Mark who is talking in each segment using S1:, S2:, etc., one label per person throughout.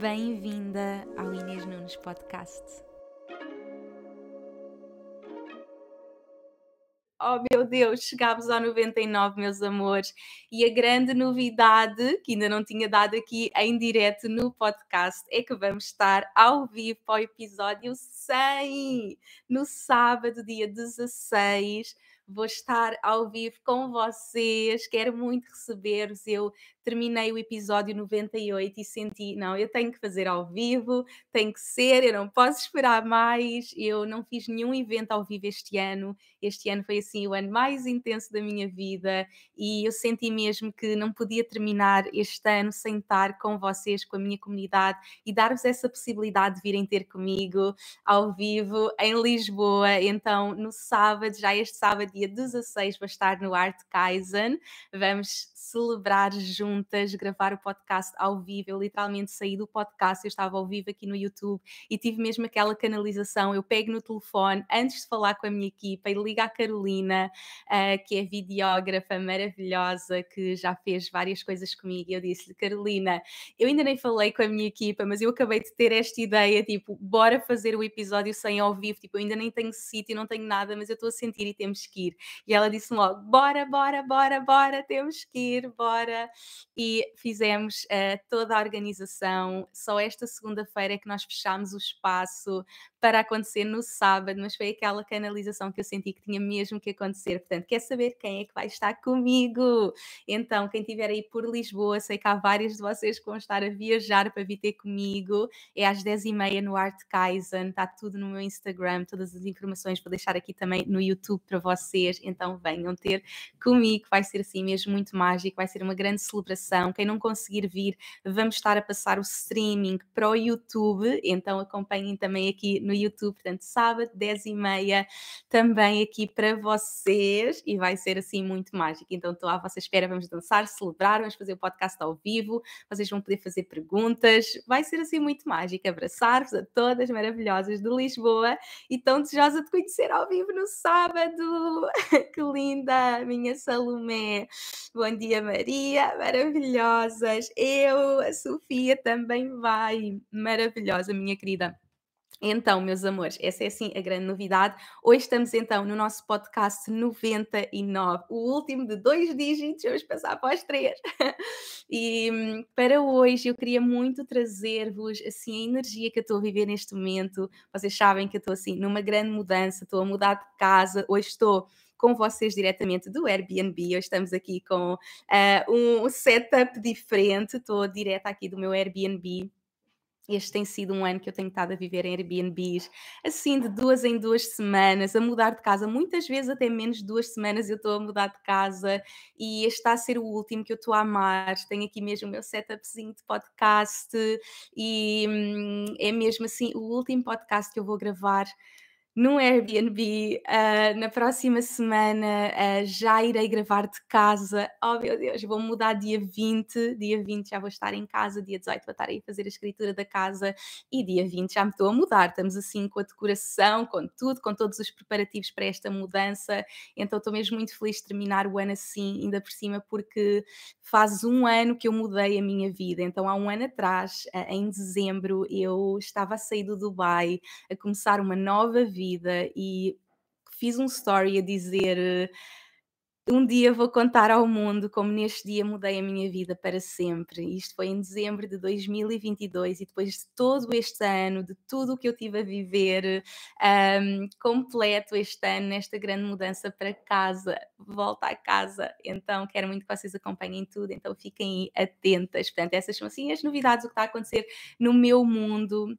S1: Bem-vinda ao Inês Nunes Podcast. Oh meu Deus, chegámos ao 99, meus amores, e a grande novidade, que ainda não tinha dado aqui em direto no podcast, é que vamos estar ao vivo para o episódio 100, no sábado, dia 16 vou estar ao vivo com vocês. Quero muito receber-vos. Eu terminei o episódio 98 e senti, não, eu tenho que fazer ao vivo, tem que ser, eu não posso esperar mais. Eu não fiz nenhum evento ao vivo este ano. Este ano foi assim o ano mais intenso da minha vida e eu senti mesmo que não podia terminar este ano sem estar com vocês, com a minha comunidade e dar-vos essa possibilidade de virem ter comigo ao vivo em Lisboa. Então, no sábado, já este sábado, dia 16, vou estar no Art Kaizen. Vamos celebrar juntas, gravar o podcast ao vivo. Eu literalmente saí do podcast, eu estava ao vivo aqui no YouTube e tive mesmo aquela canalização. Eu pego no telefone antes de falar com a minha equipa e ligo à Carolina, uh, que é videógrafa maravilhosa, que já fez várias coisas comigo. E eu disse-lhe, Carolina, eu ainda nem falei com a minha equipa, mas eu acabei de ter esta ideia, tipo, bora fazer o episódio sem ao vivo. Tipo, eu ainda nem tenho sítio, não tenho nada, mas eu estou a sentir e temos que ir. E ela disse logo, bora, bora, bora, bora, temos que ir ir, bora. E fizemos uh, toda a organização. Só esta segunda-feira é que nós fechámos o espaço para acontecer no sábado, mas foi aquela canalização que eu senti que tinha mesmo que acontecer. Portanto, quer saber quem é que vai estar comigo? Então, quem estiver aí por Lisboa, sei que há vários de vocês que vão estar a viajar para vir ter comigo. É às 10h30 no Art Kaizen, está tudo no meu Instagram, todas as informações vou deixar aqui também no YouTube para vocês. Então, venham ter comigo, vai ser assim mesmo muito mágico, vai ser uma grande celebração. Quem não conseguir vir, vamos estar a passar o streaming para o YouTube, então acompanhem também aqui no YouTube, portanto, sábado, 10 e meia, também aqui para vocês, e vai ser assim muito mágico. Então, estou à vossa espera, vamos dançar, celebrar, vamos fazer o podcast ao vivo, vocês vão poder fazer perguntas, vai ser assim muito mágico. Abraçar-vos a todas maravilhosas de Lisboa e tão desejosa de conhecer ao vivo no sábado. que linda, minha Salomé. Bom dia, Maria, maravilhosas. Eu, a Sofia também vai, maravilhosa, minha querida. Então, meus amores, essa é assim a grande novidade. Hoje estamos então no nosso podcast 99, o último de dois dígitos, vamos passar para os três. e para hoje eu queria muito trazer-vos assim a energia que eu estou a viver neste momento. Vocês sabem que eu estou assim numa grande mudança, estou a mudar de casa, hoje estou com vocês diretamente do Airbnb. Hoje estamos aqui com uh, um setup diferente, estou direta aqui do meu Airbnb este tem sido um ano que eu tenho estado a viver em Airbnbs, assim de duas em duas semanas, a mudar de casa, muitas vezes até menos de duas semanas eu estou a mudar de casa e este está a ser o último que eu estou a amar. Tenho aqui mesmo o meu setupzinho de podcast e hum, é mesmo assim o último podcast que eu vou gravar no Airbnb. Uh, na próxima semana uh, já irei gravar de casa. Oh meu Deus, vou mudar dia 20. Dia 20 já vou estar em casa. Dia 18 vou estar aí a fazer a escritura da casa. E dia 20 já me estou a mudar. Estamos assim com a decoração, com tudo, com todos os preparativos para esta mudança. Então estou mesmo muito feliz de terminar o ano assim, ainda por cima, porque faz um ano que eu mudei a minha vida. Então há um ano atrás, uh, em dezembro, eu estava a sair do Dubai, a começar uma nova vida vida e fiz um story a dizer um dia vou contar ao mundo como neste dia mudei a minha vida para sempre. Isto foi em dezembro de 2022 e depois de todo este ano, de tudo o que eu tive a viver, um, completo este ano nesta grande mudança para casa, volta a casa. Então quero muito que vocês acompanhem tudo, então fiquem atentas. Portanto, essas são assim as novidades, o que está a acontecer no meu mundo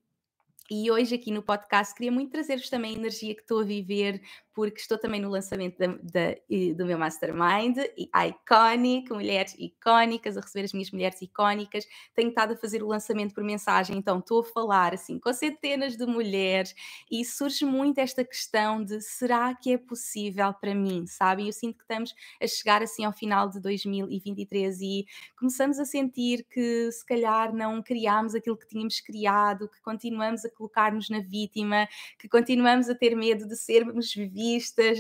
S1: e hoje aqui no podcast queria muito trazer-vos também a energia que estou a viver, porque estou também no lançamento da, da, do meu Mastermind, Iconic, mulheres icónicas, a receber as minhas mulheres icónicas. Tenho estado a fazer o lançamento por mensagem, então estou a falar assim com centenas de mulheres e surge muito esta questão de será que é possível para mim, sabe? Eu sinto que estamos a chegar assim ao final de 2023 e começamos a sentir que se calhar não criámos aquilo que tínhamos criado, que continuamos a colocar-nos na vítima, que continuamos a ter medo de sermos vividos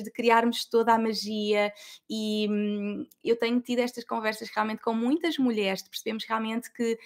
S1: de criarmos toda a magia. E hum, eu tenho tido estas conversas realmente com muitas mulheres, percebemos realmente que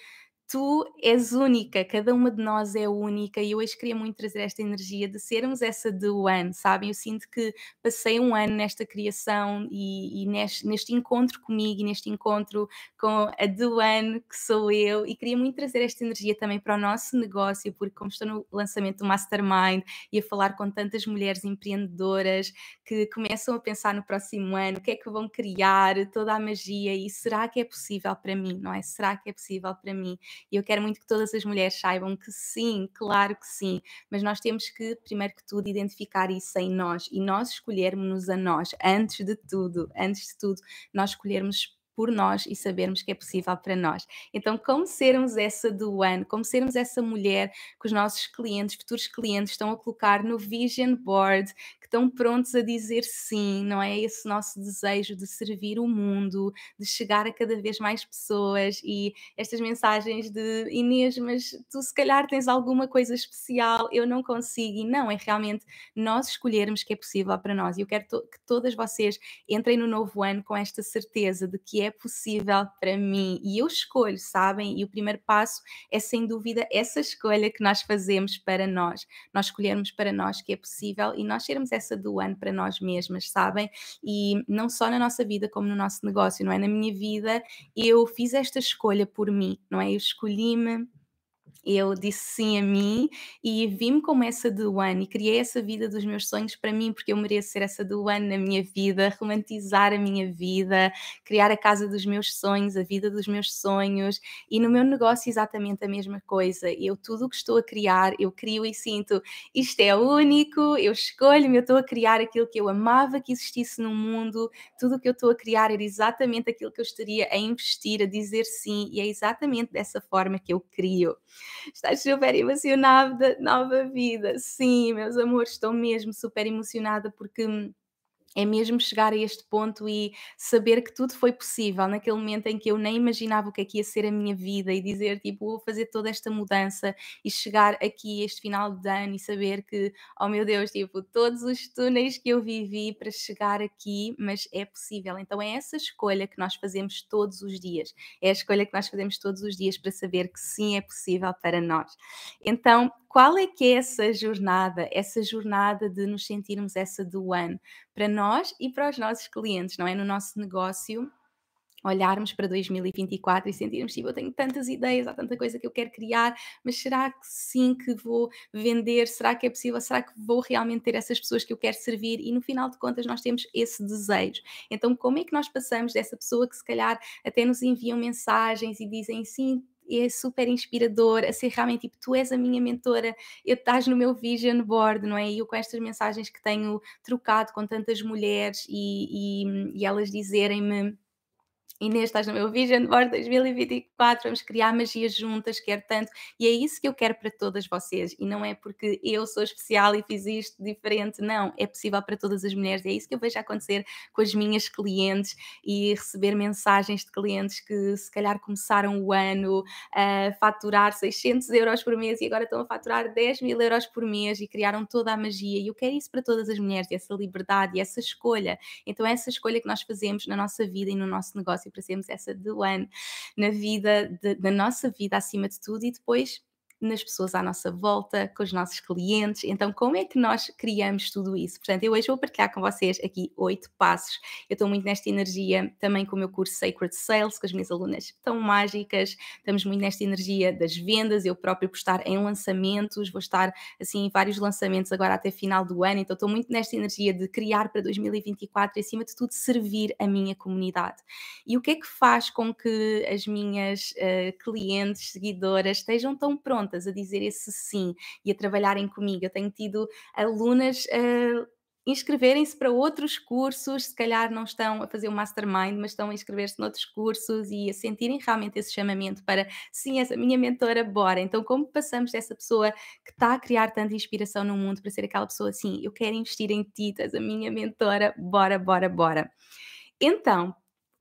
S1: tu és única, cada uma de nós é única e eu hoje queria muito trazer esta energia de sermos essa de One, sabem? Eu sinto que passei um ano nesta criação e, e neste, neste, encontro comigo e neste encontro com a de One, que sou eu, e queria muito trazer esta energia também para o nosso negócio, porque como estou no lançamento do Mastermind e a falar com tantas mulheres empreendedoras que começam a pensar no próximo ano, o que é que vão criar, toda a magia, e será que é possível para mim, não é? Será que é possível para mim? E eu quero muito que todas as mulheres saibam que sim, claro que sim, mas nós temos que, primeiro que tudo, identificar isso em nós e nós escolhermos-nos a nós, antes de tudo, antes de tudo, nós escolhermos por nós e sabermos que é possível para nós. Então, como sermos essa do ano, como sermos essa mulher que os nossos clientes, futuros clientes, estão a colocar no vision board, que estão prontos a dizer sim, não é? Esse nosso desejo de servir o mundo, de chegar a cada vez mais pessoas e estas mensagens de Inês, mas tu se calhar tens alguma coisa especial, eu não consigo, e não, é realmente nós escolhermos que é possível para nós. E eu quero to que todas vocês entrem no novo ano com esta certeza de que é possível para mim e eu escolho, sabem? E o primeiro passo é sem dúvida essa escolha que nós fazemos para nós. Nós escolhermos para nós que é possível e nós sermos essa do ano para nós mesmas, sabem? E não só na nossa vida, como no nosso negócio, não é? Na minha vida, eu fiz esta escolha por mim, não é? Eu escolhi-me eu disse sim a mim e vi-me como essa do e criei essa vida dos meus sonhos para mim, porque eu mereço ser essa do na minha vida, romantizar a minha vida, criar a casa dos meus sonhos, a vida dos meus sonhos e no meu negócio exatamente a mesma coisa. Eu tudo o que estou a criar, eu crio e sinto isto é único, eu escolho-me, eu estou a criar aquilo que eu amava que existisse no mundo, tudo o que eu estou a criar era exatamente aquilo que eu estaria a investir, a dizer sim, e é exatamente dessa forma que eu crio. Estás super emocionada, nova vida. Sim, meus amores, estou mesmo super emocionada porque é mesmo chegar a este ponto e saber que tudo foi possível naquele momento em que eu nem imaginava o que é que ia ser a minha vida e dizer tipo, vou fazer toda esta mudança e chegar aqui este final de ano e saber que, oh meu Deus, tipo, todos os túneis que eu vivi para chegar aqui, mas é possível. Então é essa escolha que nós fazemos todos os dias. É a escolha que nós fazemos todos os dias para saber que sim é possível para nós. Então, qual é que é essa jornada, essa jornada de nos sentirmos essa do ano para nós e para os nossos clientes, não é? No nosso negócio, olharmos para 2024 e sentirmos tipo, eu tenho tantas ideias, há tanta coisa que eu quero criar, mas será que sim que vou vender? Será que é possível? Será que vou realmente ter essas pessoas que eu quero servir? E no final de contas nós temos esse desejo. Então como é que nós passamos dessa pessoa que se calhar até nos enviam mensagens e dizem sim, é super inspirador a ser realmente tipo, tu és a minha mentora, eu estás no meu vision board, não é? E eu com estas mensagens que tenho trocado com tantas mulheres e, e, e elas dizerem-me Inês, estás no meu Vision Board 2024, vamos criar magia juntas, quero tanto, e é isso que eu quero para todas vocês, e não é porque eu sou especial e fiz isto diferente, não, é possível para todas as mulheres, e é isso que eu vejo acontecer com as minhas clientes e receber mensagens de clientes que se calhar começaram o ano a faturar 600 euros por mês e agora estão a faturar 10 mil euros por mês e criaram toda a magia, e eu quero isso para todas as mulheres, essa liberdade e essa escolha, então é essa escolha que nós fazemos na nossa vida e no nosso negócio negócio para sermos essa do ano na vida, de, na nossa vida acima de tudo e depois nas pessoas à nossa volta, com os nossos clientes. Então, como é que nós criamos tudo isso? Portanto, eu hoje vou partilhar com vocês aqui oito passos. Eu estou muito nesta energia também com o meu curso Sacred Sales, com as minhas alunas tão mágicas. Estamos muito nesta energia das vendas. Eu próprio vou estar em lançamentos, vou estar assim em vários lançamentos agora até final do ano. Então, estou muito nesta energia de criar para 2024 e, acima de tudo, servir a minha comunidade. E o que é que faz com que as minhas uh, clientes, seguidoras, estejam tão prontas? A dizer esse sim e a trabalharem comigo. Eu tenho tido alunas a inscreverem-se para outros cursos, se calhar não estão a fazer o mastermind, mas estão a inscrever-se noutros cursos e a sentirem realmente esse chamamento para sim, essa minha mentora, bora. Então, como passamos dessa pessoa que está a criar tanta inspiração no mundo para ser aquela pessoa assim, eu quero investir em ti, és a minha mentora, bora, bora, bora. Então,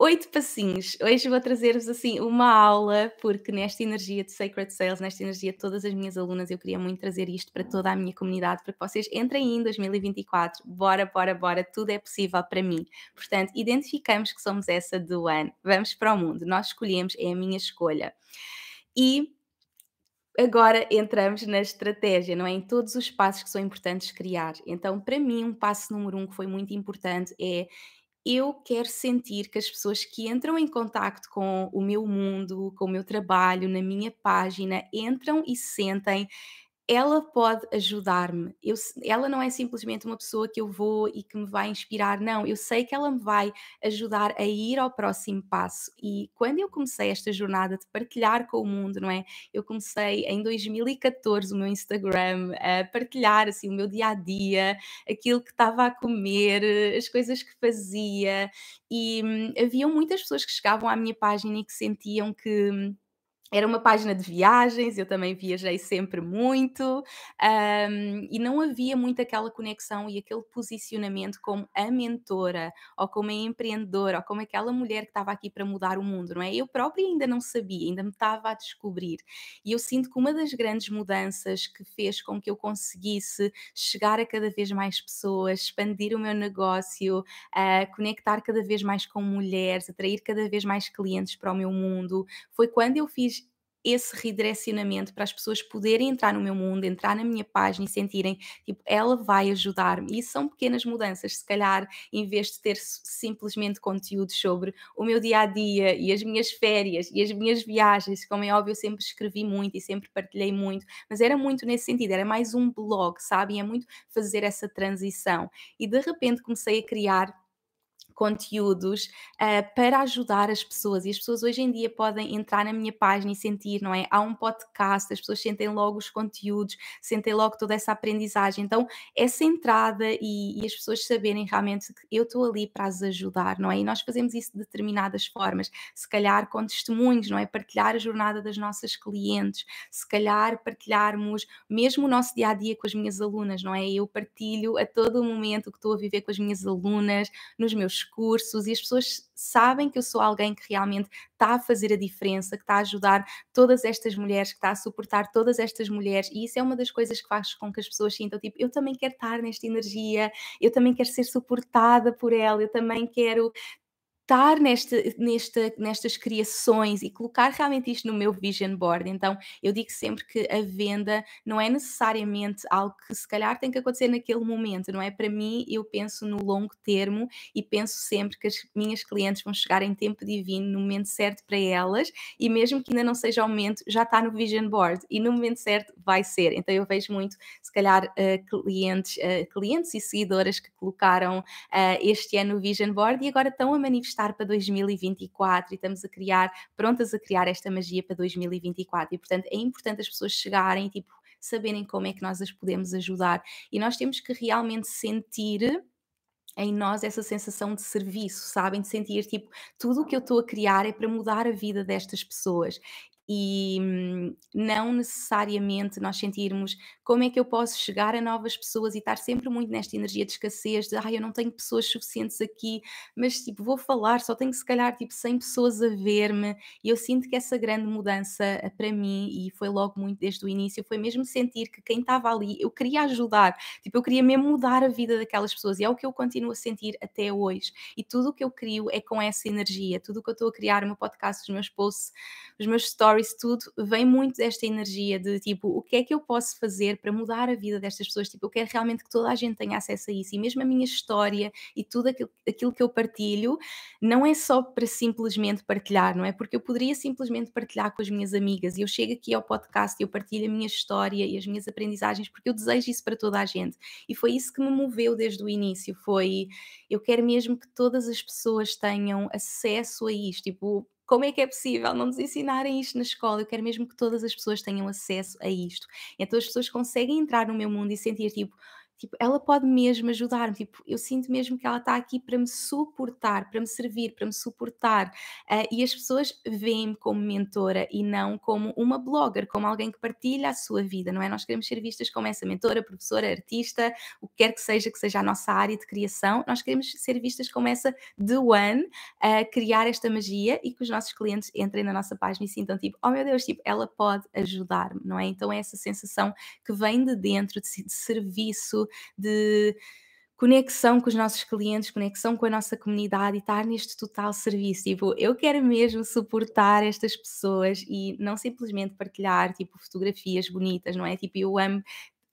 S1: oito passinhos. Hoje vou trazer-vos assim uma aula, porque nesta energia de Sacred Sales, nesta energia de todas as minhas alunas, eu queria muito trazer isto para toda a minha comunidade, para que vocês entrem em 2024. Bora, bora, bora, tudo é possível para mim. Portanto, identificamos que somos essa do ano. Vamos para o mundo. Nós escolhemos, é a minha escolha. E Agora entramos na estratégia, não é? Em todos os passos que são importantes criar. Então, para mim, um passo número um que foi muito importante é eu quero sentir que as pessoas que entram em contacto com o meu mundo, com o meu trabalho, na minha página, entram e sentem ela pode ajudar-me. Ela não é simplesmente uma pessoa que eu vou e que me vai inspirar, não, eu sei que ela me vai ajudar a ir ao próximo passo. E quando eu comecei esta jornada de partilhar com o mundo, não é? Eu comecei em 2014 o meu Instagram a partilhar assim o meu dia a dia, aquilo que estava a comer, as coisas que fazia, e, hum, haviam muitas pessoas que chegavam à minha página e que sentiam que hum, era uma página de viagens, eu também viajei sempre muito, hum, e não havia muito aquela conexão e aquele posicionamento como a mentora, ou como a empreendedora, ou como aquela mulher que estava aqui para mudar o mundo, não é? Eu própria ainda não sabia, ainda me estava a descobrir. E eu sinto que uma das grandes mudanças que fez com que eu conseguisse chegar a cada vez mais pessoas, expandir o meu negócio, a conectar cada vez mais com mulheres, atrair cada vez mais clientes para o meu mundo, foi quando eu fiz esse redirecionamento para as pessoas poderem entrar no meu mundo, entrar na minha página e sentirem, tipo, ela vai ajudar-me. E são pequenas mudanças, se calhar, em vez de ter simplesmente conteúdos sobre o meu dia a dia e as minhas férias e as minhas viagens, como é óbvio, eu sempre escrevi muito e sempre partilhei muito, mas era muito nesse sentido, era mais um blog, sabe? E é muito fazer essa transição. E de repente comecei a criar conteúdos uh, para ajudar as pessoas. E as pessoas hoje em dia podem entrar na minha página e sentir, não é? Há um podcast, as pessoas sentem logo os conteúdos, sentem logo toda essa aprendizagem. Então, essa entrada e, e as pessoas saberem realmente que eu estou ali para as ajudar, não é? E nós fazemos isso de determinadas formas, se calhar com testemunhos, não é? Partilhar a jornada das nossas clientes, se calhar partilharmos mesmo o nosso dia a dia com as minhas alunas, não é? Eu partilho a todo momento o que estou a viver com as minhas alunas, nos meus cursos e as pessoas sabem que eu sou alguém que realmente está a fazer a diferença, que está a ajudar todas estas mulheres, que está a suportar todas estas mulheres, e isso é uma das coisas que faz com que as pessoas sintam tipo, eu também quero estar nesta energia, eu também quero ser suportada por ela, eu também quero estar nesta, nestas criações e colocar realmente isto no meu vision board. Então, eu digo sempre que a venda não é necessariamente algo que se calhar tem que acontecer naquele momento, não é? Para mim, eu penso no longo termo e penso sempre que as minhas clientes vão chegar em tempo divino, no momento certo para elas, e mesmo que ainda não seja o momento, já está no vision board e no momento certo vai ser. Então, eu vejo muito, se calhar, uh, clientes, uh, clientes e seguidoras que colocaram uh, este ano no vision board e agora estão a manifestar estar para 2024 e estamos a criar, prontas a criar esta magia para 2024. E, portanto, é importante as pessoas chegarem, tipo, saberem como é que nós as podemos ajudar. E nós temos que realmente sentir em nós essa sensação de serviço, sabem? De sentir tipo, tudo o que eu estou a criar é para mudar a vida destas pessoas e hum, não necessariamente nós sentirmos como é que eu posso chegar a novas pessoas e estar sempre muito nesta energia de escassez, de ah, eu não tenho pessoas suficientes aqui, mas tipo, vou falar, só tenho se calhar tipo 100 pessoas a ver-me, e eu sinto que essa grande mudança eh, para mim, e foi logo muito desde o início, foi mesmo sentir que quem estava ali, eu queria ajudar, tipo, eu queria mesmo mudar a vida daquelas pessoas, e é o que eu continuo a sentir até hoje, e tudo o que eu crio é com essa energia, tudo o que eu estou a criar, o meu podcast, os meus posts, os meus stories, stories, tudo, vem muito desta energia de tipo, o que é que eu posso fazer para mudar a vida destas pessoas? Tipo, eu quero realmente que toda a gente tenha acesso a isso e mesmo a minha história e tudo aquilo, aquilo que eu partilho não é só para simplesmente partilhar, não é? Porque eu poderia simplesmente partilhar com as minhas amigas e eu chego aqui ao podcast e eu partilho a minha história e as minhas aprendizagens porque eu desejo isso para toda a gente e foi isso que me moveu desde o início. Foi eu quero mesmo que todas as pessoas tenham acesso a isto, tipo, como é que é possível não nos ensinarem isto na escola? Eu quero mesmo que todas as pessoas tenham acesso a isto. Então as pessoas conseguem entrar no meu mundo e sentir tipo, Tipo, ela pode mesmo ajudar-me, tipo, eu sinto mesmo que ela está aqui para me suportar, para me servir, para me suportar. Uh, e as pessoas veem-me como mentora e não como uma blogger, como alguém que partilha a sua vida, não é? Nós queremos ser vistas como essa mentora, professora, artista, o que quer que seja que seja a nossa área de criação, nós queremos ser vistas como essa The One, a criar esta magia e que os nossos clientes entrem na nossa página e sintam tipo, oh meu Deus, tipo, ela pode ajudar-me, não é? Então é essa sensação que vem de dentro, de, de serviço, de conexão com os nossos clientes, conexão com a nossa comunidade e estar neste total serviço. Tipo, eu quero mesmo suportar estas pessoas e não simplesmente partilhar, tipo, fotografias bonitas, não é? Tipo, eu amo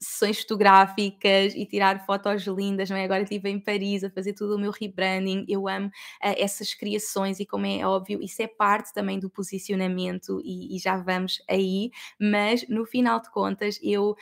S1: sessões fotográficas e tirar fotos lindas, não é? Agora estive em Paris a fazer tudo o meu rebranding, eu amo uh, essas criações e como é óbvio, isso é parte também do posicionamento e, e já vamos aí, mas no final de contas eu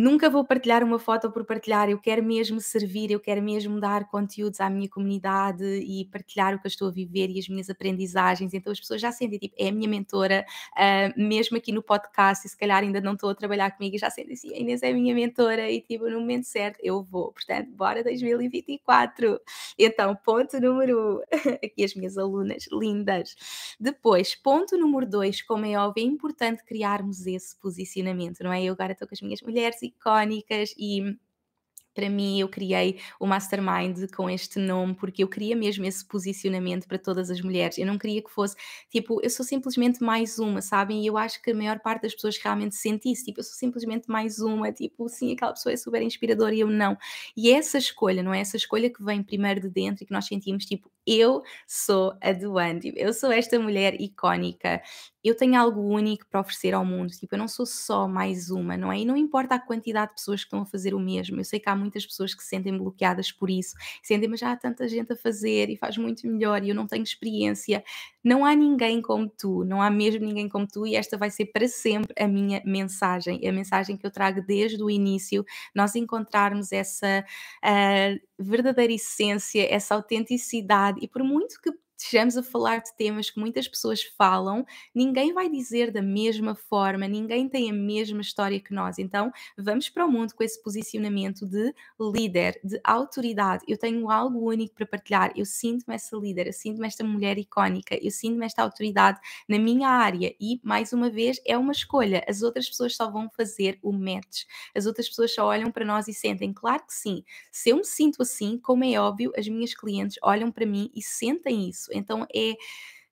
S1: nunca vou partilhar uma foto por partilhar, eu quero mesmo servir, eu quero mesmo dar conteúdos à minha comunidade e partilhar o que eu estou a viver e as minhas aprendizagens. Então as pessoas já sentem, tipo, é a minha mentora, uh, mesmo aqui no podcast, e se calhar ainda não estou a trabalhar comigo, já sentem assim, a Inês é a minha mentora e, tipo, no momento certo eu vou. Portanto, bora 2024. Então, ponto número um, aqui as minhas alunas lindas. Depois, ponto número dois, como é óbvio, é importante criarmos esse posicionamento, não é? Eu agora estou com as minhas mulheres icónicas e para mim eu criei o Mastermind com este nome porque eu queria mesmo esse posicionamento para todas as mulheres. Eu não queria que fosse tipo, eu sou simplesmente mais uma, sabem? E eu acho que a maior parte das pessoas realmente sente isso, tipo, eu sou simplesmente mais uma, tipo, sim, aquela pessoa é super inspiradora e eu não. E é essa escolha, não é? Essa escolha que vem primeiro de dentro e que nós sentimos, tipo, eu sou a Duane, eu sou esta mulher icónica eu tenho algo único para oferecer ao mundo, tipo, eu não sou só mais uma, não é? E não importa a quantidade de pessoas que estão a fazer o mesmo, eu sei que há muitas pessoas que se sentem bloqueadas por isso, sentem, mas já há tanta gente a fazer e faz muito melhor e eu não tenho experiência. Não há ninguém como tu, não há mesmo ninguém como tu e esta vai ser para sempre a minha mensagem, a mensagem que eu trago desde o início, nós encontrarmos essa uh, verdadeira essência, essa autenticidade e por muito que estejamos a falar de temas que muitas pessoas falam, ninguém vai dizer da mesma forma, ninguém tem a mesma história que nós. Então, vamos para o mundo com esse posicionamento de líder, de autoridade. Eu tenho algo único para partilhar, eu sinto-me essa líder, eu sinto-me esta mulher icónica, eu sinto-me esta autoridade na minha área e, mais uma vez, é uma escolha. As outras pessoas só vão fazer o match, as outras pessoas só olham para nós e sentem. Claro que sim, se eu me sinto assim, como é óbvio, as minhas clientes olham para mim e sentem isso. Então é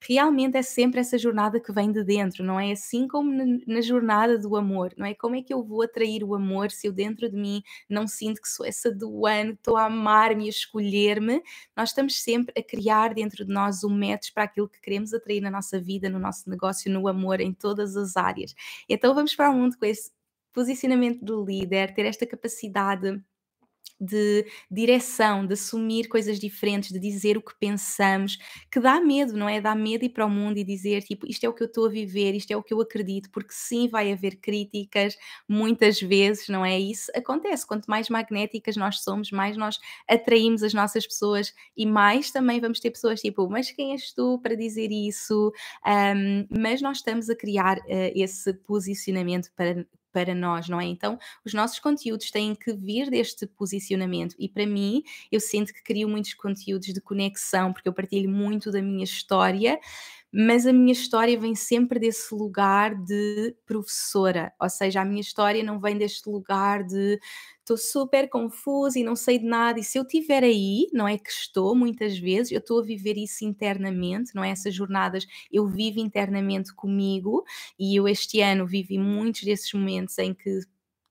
S1: realmente é sempre essa jornada que vem de dentro, não é? Assim como na, na, jornada do amor, não é? Como é que eu vou atrair o amor se eu dentro de mim não sinto que sou essa do ano, estou a amar-me e a escolher-me? Nós estamos sempre a criar dentro de nós um método para aquilo que queremos atrair na nossa vida, no nosso negócio, no amor, em todas as áreas. Então vamos para o mundo com esse posicionamento do líder, ter esta capacidade de direção, de assumir coisas diferentes, de dizer o que pensamos, que dá medo, não é? Dá medo ir para o mundo e dizer, tipo, isto é o que eu estou a viver, isto é o que eu acredito, porque sim, vai haver críticas, muitas vezes, não é? Isso acontece. Quanto mais magnéticas nós somos, mais nós atraímos as nossas pessoas e mais também vamos ter pessoas tipo, mas quem és tu para dizer isso? Um, mas nós estamos a criar uh, esse posicionamento para, para nós, não é? Então, os nossos conteúdos têm que vir deste posicionamento e para mim, eu sinto que crio muitos conteúdos de conexão, porque eu partilho muito da minha história, mas a minha história vem sempre desse lugar de professora, ou seja, a minha história não vem deste lugar de estou super confusa e não sei de nada. E se eu estiver aí, não é que estou muitas vezes, eu estou a viver isso internamente, não é? Essas jornadas eu vivo internamente comigo e eu este ano vivi muitos desses momentos em que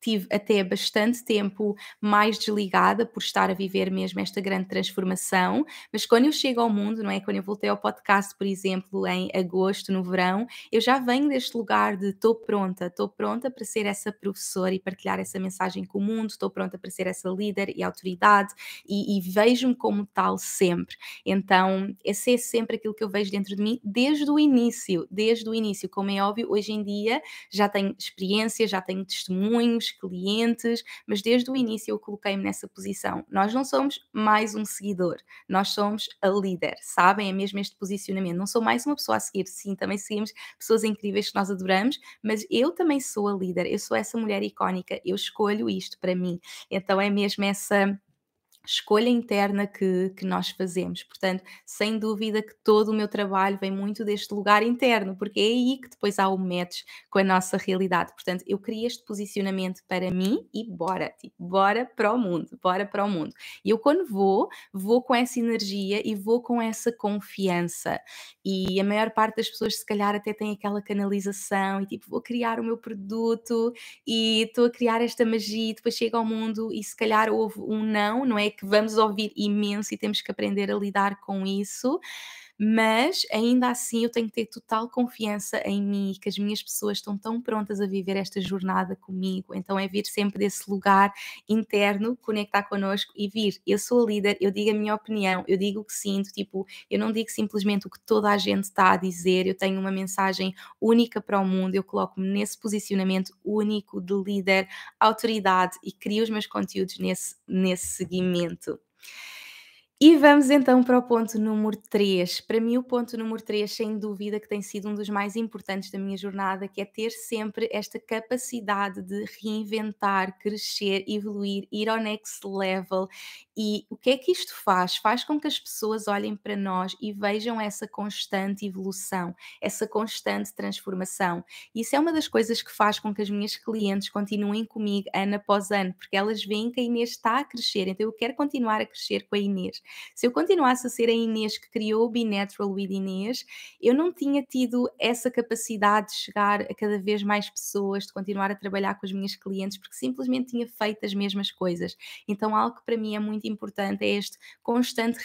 S1: tive até bastante tempo mais desligada por estar a viver mesmo esta grande transformação, mas quando eu chego ao mundo, não é? Quando eu voltei ao podcast, por exemplo, em agosto, no verão, eu já venho deste lugar de estou pronta, estou pronta para ser essa professora e partilhar essa mensagem com o mundo, estou pronta para ser essa líder e autoridade e, e vejo-me como tal sempre. Então, esse é sempre aquilo que eu vejo dentro de mim desde o início, desde o início. Como é óbvio, hoje em dia já tenho experiência, já tenho testemunhos, clientes, mas desde o início eu coloquei-me nessa posição. Nós não somos mais um seguidor, nós somos a líder, sabem? É mesmo este posicionamento. Não sou mais uma pessoa a seguir, sim, também seguimos pessoas incríveis que nós adoramos, mas eu também sou a líder, eu sou essa mulher icónica, eu escolho isto para mim. Então é mesmo essa escolha interna que, que nós fazemos. Portanto, sem dúvida que todo o meu trabalho vem muito deste lugar interno, porque é aí que depois há o match com a nossa realidade. Portanto, eu queria este posicionamento para mim e bora, tipo, bora para o mundo, bora para o mundo. E eu quando vou, vou com essa energia e vou com essa confiança. E a maior parte das pessoas se calhar até tem aquela canalização e tipo, vou criar o meu produto e estou a criar esta magia e depois chega ao mundo e se calhar houve um não, não é que vamos ouvir imenso e temos que aprender a lidar com isso mas ainda assim eu tenho que ter total confiança em mim e que as minhas pessoas estão tão prontas a viver esta jornada comigo. Então é vir sempre desse lugar interno, conectar connosco e vir. Eu sou a líder, eu digo a minha opinião, eu digo o que sinto, tipo, eu não digo simplesmente o que toda a gente está a dizer, eu tenho uma mensagem única para o mundo, eu coloco-me nesse posicionamento único de líder, autoridade e crio os meus conteúdos nesse, nesse seguimento. E vamos então para o ponto número 3. Para mim, o ponto número 3, sem dúvida, que tem sido um dos mais importantes da minha jornada, que é ter sempre esta capacidade de reinventar, crescer, evoluir, ir ao next level. E o que é que isto faz? Faz com que as pessoas olhem para nós e vejam essa constante evolução, essa constante transformação. Isso é uma das coisas que faz com que as minhas clientes continuem comigo ano após ano, porque elas veem que a Inês está a crescer, então eu quero continuar a crescer com a Inês. Se eu continuasse a ser a Inês que criou o Be Natural with Inês, eu não tinha tido essa capacidade de chegar a cada vez mais pessoas, de continuar a trabalhar com as minhas clientes, porque simplesmente tinha feito as mesmas coisas. Então, algo que para mim é muito importante é este constante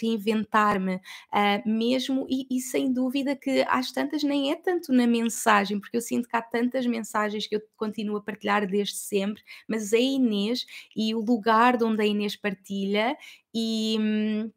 S1: reinventar-me, uh, mesmo e, e sem dúvida que às tantas nem é tanto na mensagem, porque eu sinto que há tantas mensagens que eu continuo a partilhar desde sempre, mas a Inês e o lugar de onde a Inês partilha e, hum,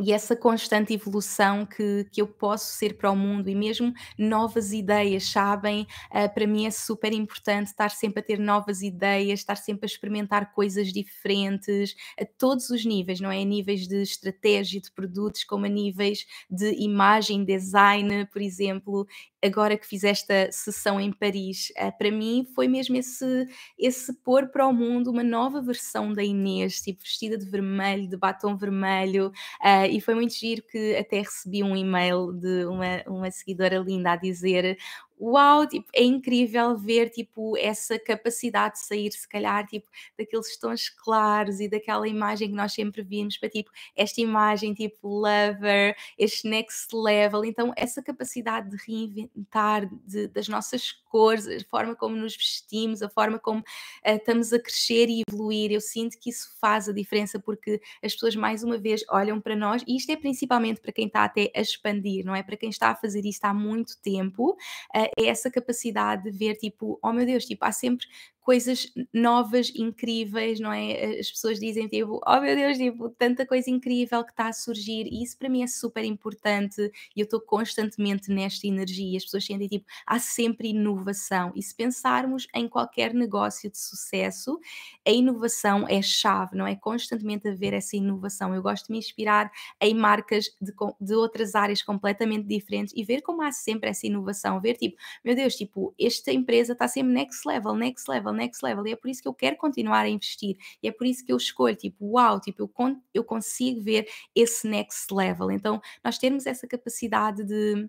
S1: e essa constante evolução que, que eu posso ser para o mundo e mesmo novas ideias, sabem? Uh, para mim é super importante estar sempre a ter novas ideias, estar sempre a experimentar coisas diferentes a todos os níveis, não é? A níveis de estratégia de produtos, como a níveis de imagem, design, por exemplo agora que fiz esta sessão em Paris, uh, para mim foi mesmo esse, esse pôr para o mundo uma nova versão da Inês, tipo vestida de vermelho, de batom vermelho, uh, e foi muito giro que até recebi um e-mail de uma, uma seguidora linda a dizer uau, tipo, é incrível ver tipo essa capacidade de sair, se calhar, tipo, daqueles tons claros e daquela imagem que nós sempre vimos para tipo esta imagem tipo lover, este next level. Então, essa capacidade de reinventar de, das nossas cores, a forma como nos vestimos, a forma como uh, estamos a crescer e evoluir, eu sinto que isso faz a diferença porque as pessoas mais uma vez olham para nós e isto é principalmente para quem está até a expandir, não é? Para quem está a fazer isto há muito tempo. Uh, é essa capacidade de ver, tipo, oh meu Deus, tipo, há sempre coisas novas, incríveis, não é? As pessoas dizem tipo, oh meu Deus, tipo, tanta coisa incrível que está a surgir, e isso para mim é super importante e eu estou constantemente nesta energia. As pessoas sentem tipo, há sempre inovação. E se pensarmos em qualquer negócio de sucesso, a inovação é chave, não é? Constantemente haver essa inovação. Eu gosto de me inspirar em marcas de, de outras áreas completamente diferentes e ver como há sempre essa inovação. Ver tipo, meu Deus, tipo, esta empresa está sempre next level, next level, next level. E é por isso que eu quero continuar a investir. E é por isso que eu escolho, tipo, uau, tipo, eu, con eu consigo ver esse next level. Então, nós temos essa capacidade de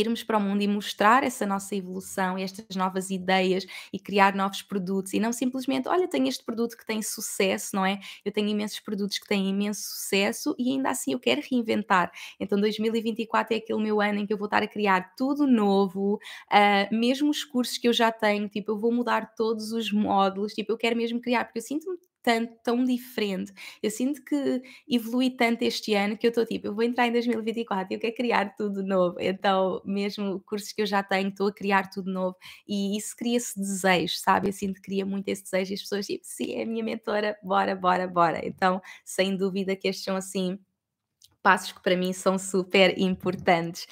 S1: irmos para o mundo e mostrar essa nossa evolução estas novas ideias e criar novos produtos e não simplesmente, olha, tenho este produto que tem sucesso, não é? Eu tenho imensos produtos que têm imenso sucesso e ainda assim eu quero reinventar. Então 2024 é aquele meu ano em que eu vou estar a criar tudo novo, uh, mesmo os cursos que eu já tenho, tipo, eu vou mudar todos os módulos, tipo, eu quero mesmo criar, porque eu sinto-me tanto, tão diferente. Eu sinto que evolui tanto este ano que eu estou tipo, eu vou entrar em 2024 e eu quero criar tudo novo. Então, mesmo cursos que eu já tenho, estou a criar tudo novo e isso cria-se desejo, sabe? Eu sinto que cria muito esse desejo e as pessoas tipo, sim, é a minha mentora, bora, bora, bora. Então, sem dúvida que estes são assim passos que para mim são super importantes.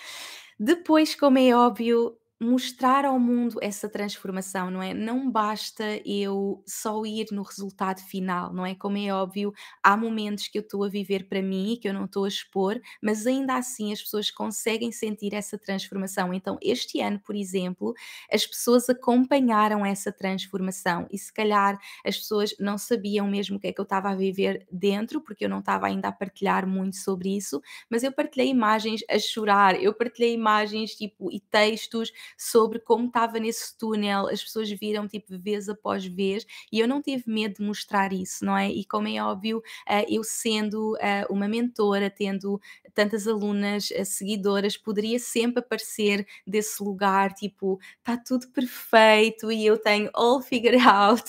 S1: Depois, como é óbvio, mostrar ao mundo essa transformação, não é? Não basta eu só ir no resultado final, não é? Como é óbvio, há momentos que eu estou a viver para mim e que eu não estou a expor, mas ainda assim as pessoas conseguem sentir essa transformação. Então, este ano, por exemplo, as pessoas acompanharam essa transformação e se calhar as pessoas não sabiam mesmo o que é que eu estava a viver dentro, porque eu não estava ainda a partilhar muito sobre isso, mas eu partilhei imagens a chorar, eu partilhei imagens tipo e textos sobre como estava nesse túnel, as pessoas viram tipo vez após vez e eu não tive medo de mostrar isso, não é? E como é óbvio, uh, eu sendo uh, uma mentora, tendo tantas alunas uh, seguidoras, poderia sempre aparecer desse lugar, tipo, está tudo perfeito e eu tenho all figured out,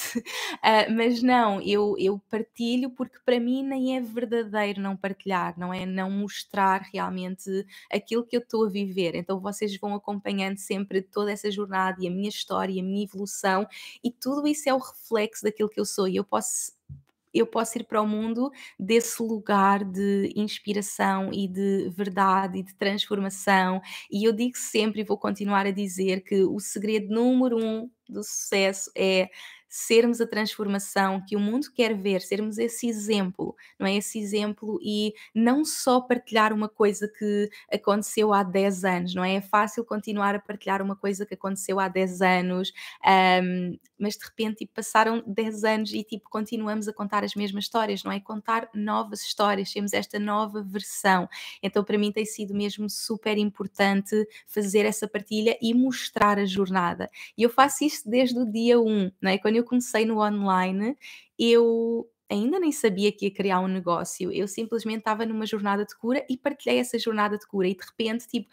S1: mas não, eu, eu partilho porque para mim nem é verdadeiro não partilhar, não é? Não mostrar realmente aquilo que eu estou a viver. Então vocês vão acompanhando sempre toda essa jornada e a minha história, a minha evolução e tudo isso é o reflexo daquilo que eu sou e eu posso eu posso ir para o mundo desse lugar de inspiração e de verdade e de transformação. E eu digo sempre e vou continuar a dizer que o segredo número um do sucesso é sermos a transformação que o mundo quer ver, sermos esse exemplo, não é? Esse exemplo e não só partilhar uma coisa que aconteceu há 10 anos, não é? É fácil continuar a partilhar uma coisa que aconteceu há 10 anos, um, mas de repente tipo, passaram 10 anos e tipo continuamos a contar as mesmas histórias, não é? Contar novas histórias, temos esta nova versão. Então para mim tem sido mesmo super importante fazer essa partilha e mostrar a jornada. E eu faço isto desde o dia 1, não é? Quando eu comecei no online, eu ainda nem sabia que ia criar um negócio, eu simplesmente estava numa jornada de cura e partilhei essa jornada de cura e de repente, tipo,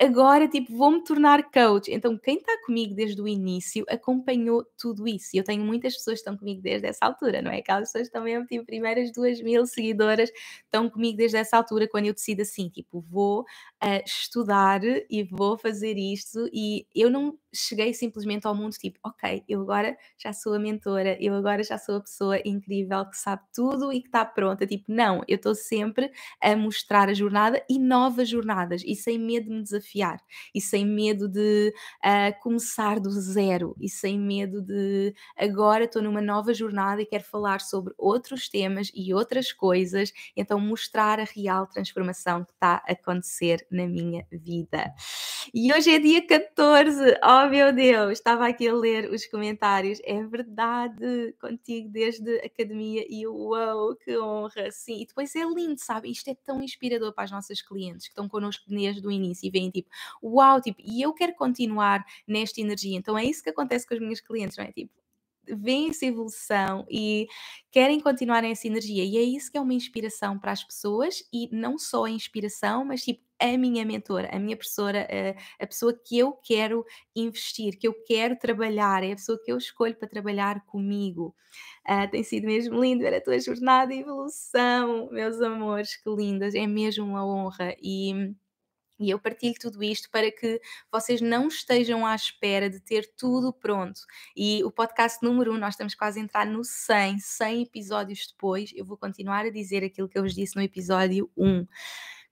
S1: agora, tipo, vou-me tornar coach. Então, quem está comigo desde o início acompanhou tudo isso. E eu tenho muitas pessoas que estão comigo desde essa altura, não é? Aquelas pessoas também, tipo, primeiras duas mil seguidoras estão comigo desde essa altura, quando eu decido assim, tipo, vou uh, estudar e vou fazer isto e eu não cheguei simplesmente ao mundo tipo, ok, eu agora já sou a mentora, eu agora já sou a pessoa incrível que sabe tudo e que está pronta. Tipo, não, eu estou sempre a mostrar a jornada e novas jornadas e sem medo de me desafiar e sem medo de uh, começar do zero e sem medo de agora estou numa nova jornada e quero falar sobre outros temas e outras coisas, então mostrar a real transformação que está a acontecer na minha vida. E hoje é dia 14, oh meu Deus, estava aqui a ler os comentários, é verdade, contigo desde a academia e uau, que honra, sim. E depois é lindo, sabe? Isto é tão inspirador para as nossas clientes que estão connosco desde o início e veem tipo, uau, tipo, e eu quero continuar nesta energia. Então é isso que acontece com as minhas clientes, não é? Tipo, veem essa evolução e querem continuar nessa energia. E é isso que é uma inspiração para as pessoas e não só a inspiração, mas tipo a minha mentora, a minha professora, a, a pessoa que eu quero investir, que eu quero trabalhar, é a pessoa que eu escolho para trabalhar comigo. Uh, tem sido mesmo lindo ver a tua jornada e evolução, meus amores, que lindas, é mesmo uma honra. E e eu partilho tudo isto para que vocês não estejam à espera de ter tudo pronto. E o podcast número 1, um, nós estamos quase a entrar no 100, 100 episódios depois. Eu vou continuar a dizer aquilo que eu vos disse no episódio 1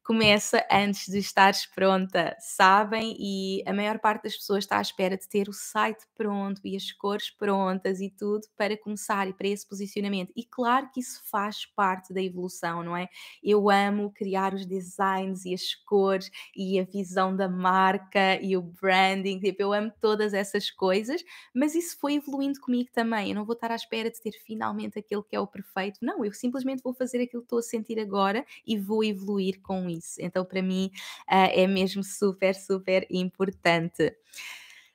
S1: começa antes de estares pronta, sabem? E a maior parte das pessoas está à espera de ter o site pronto e as cores prontas e tudo para começar e para esse posicionamento. E claro que isso faz parte da evolução, não é? Eu amo criar os designs e as cores e a visão da marca e o branding, tipo, eu amo todas essas coisas, mas isso foi evoluindo comigo também. Eu não vou estar à espera de ter finalmente aquilo que é o perfeito, não, eu simplesmente vou fazer aquilo que estou a sentir agora e vou evoluir com isso. Então, para mim, uh, é mesmo super, super importante.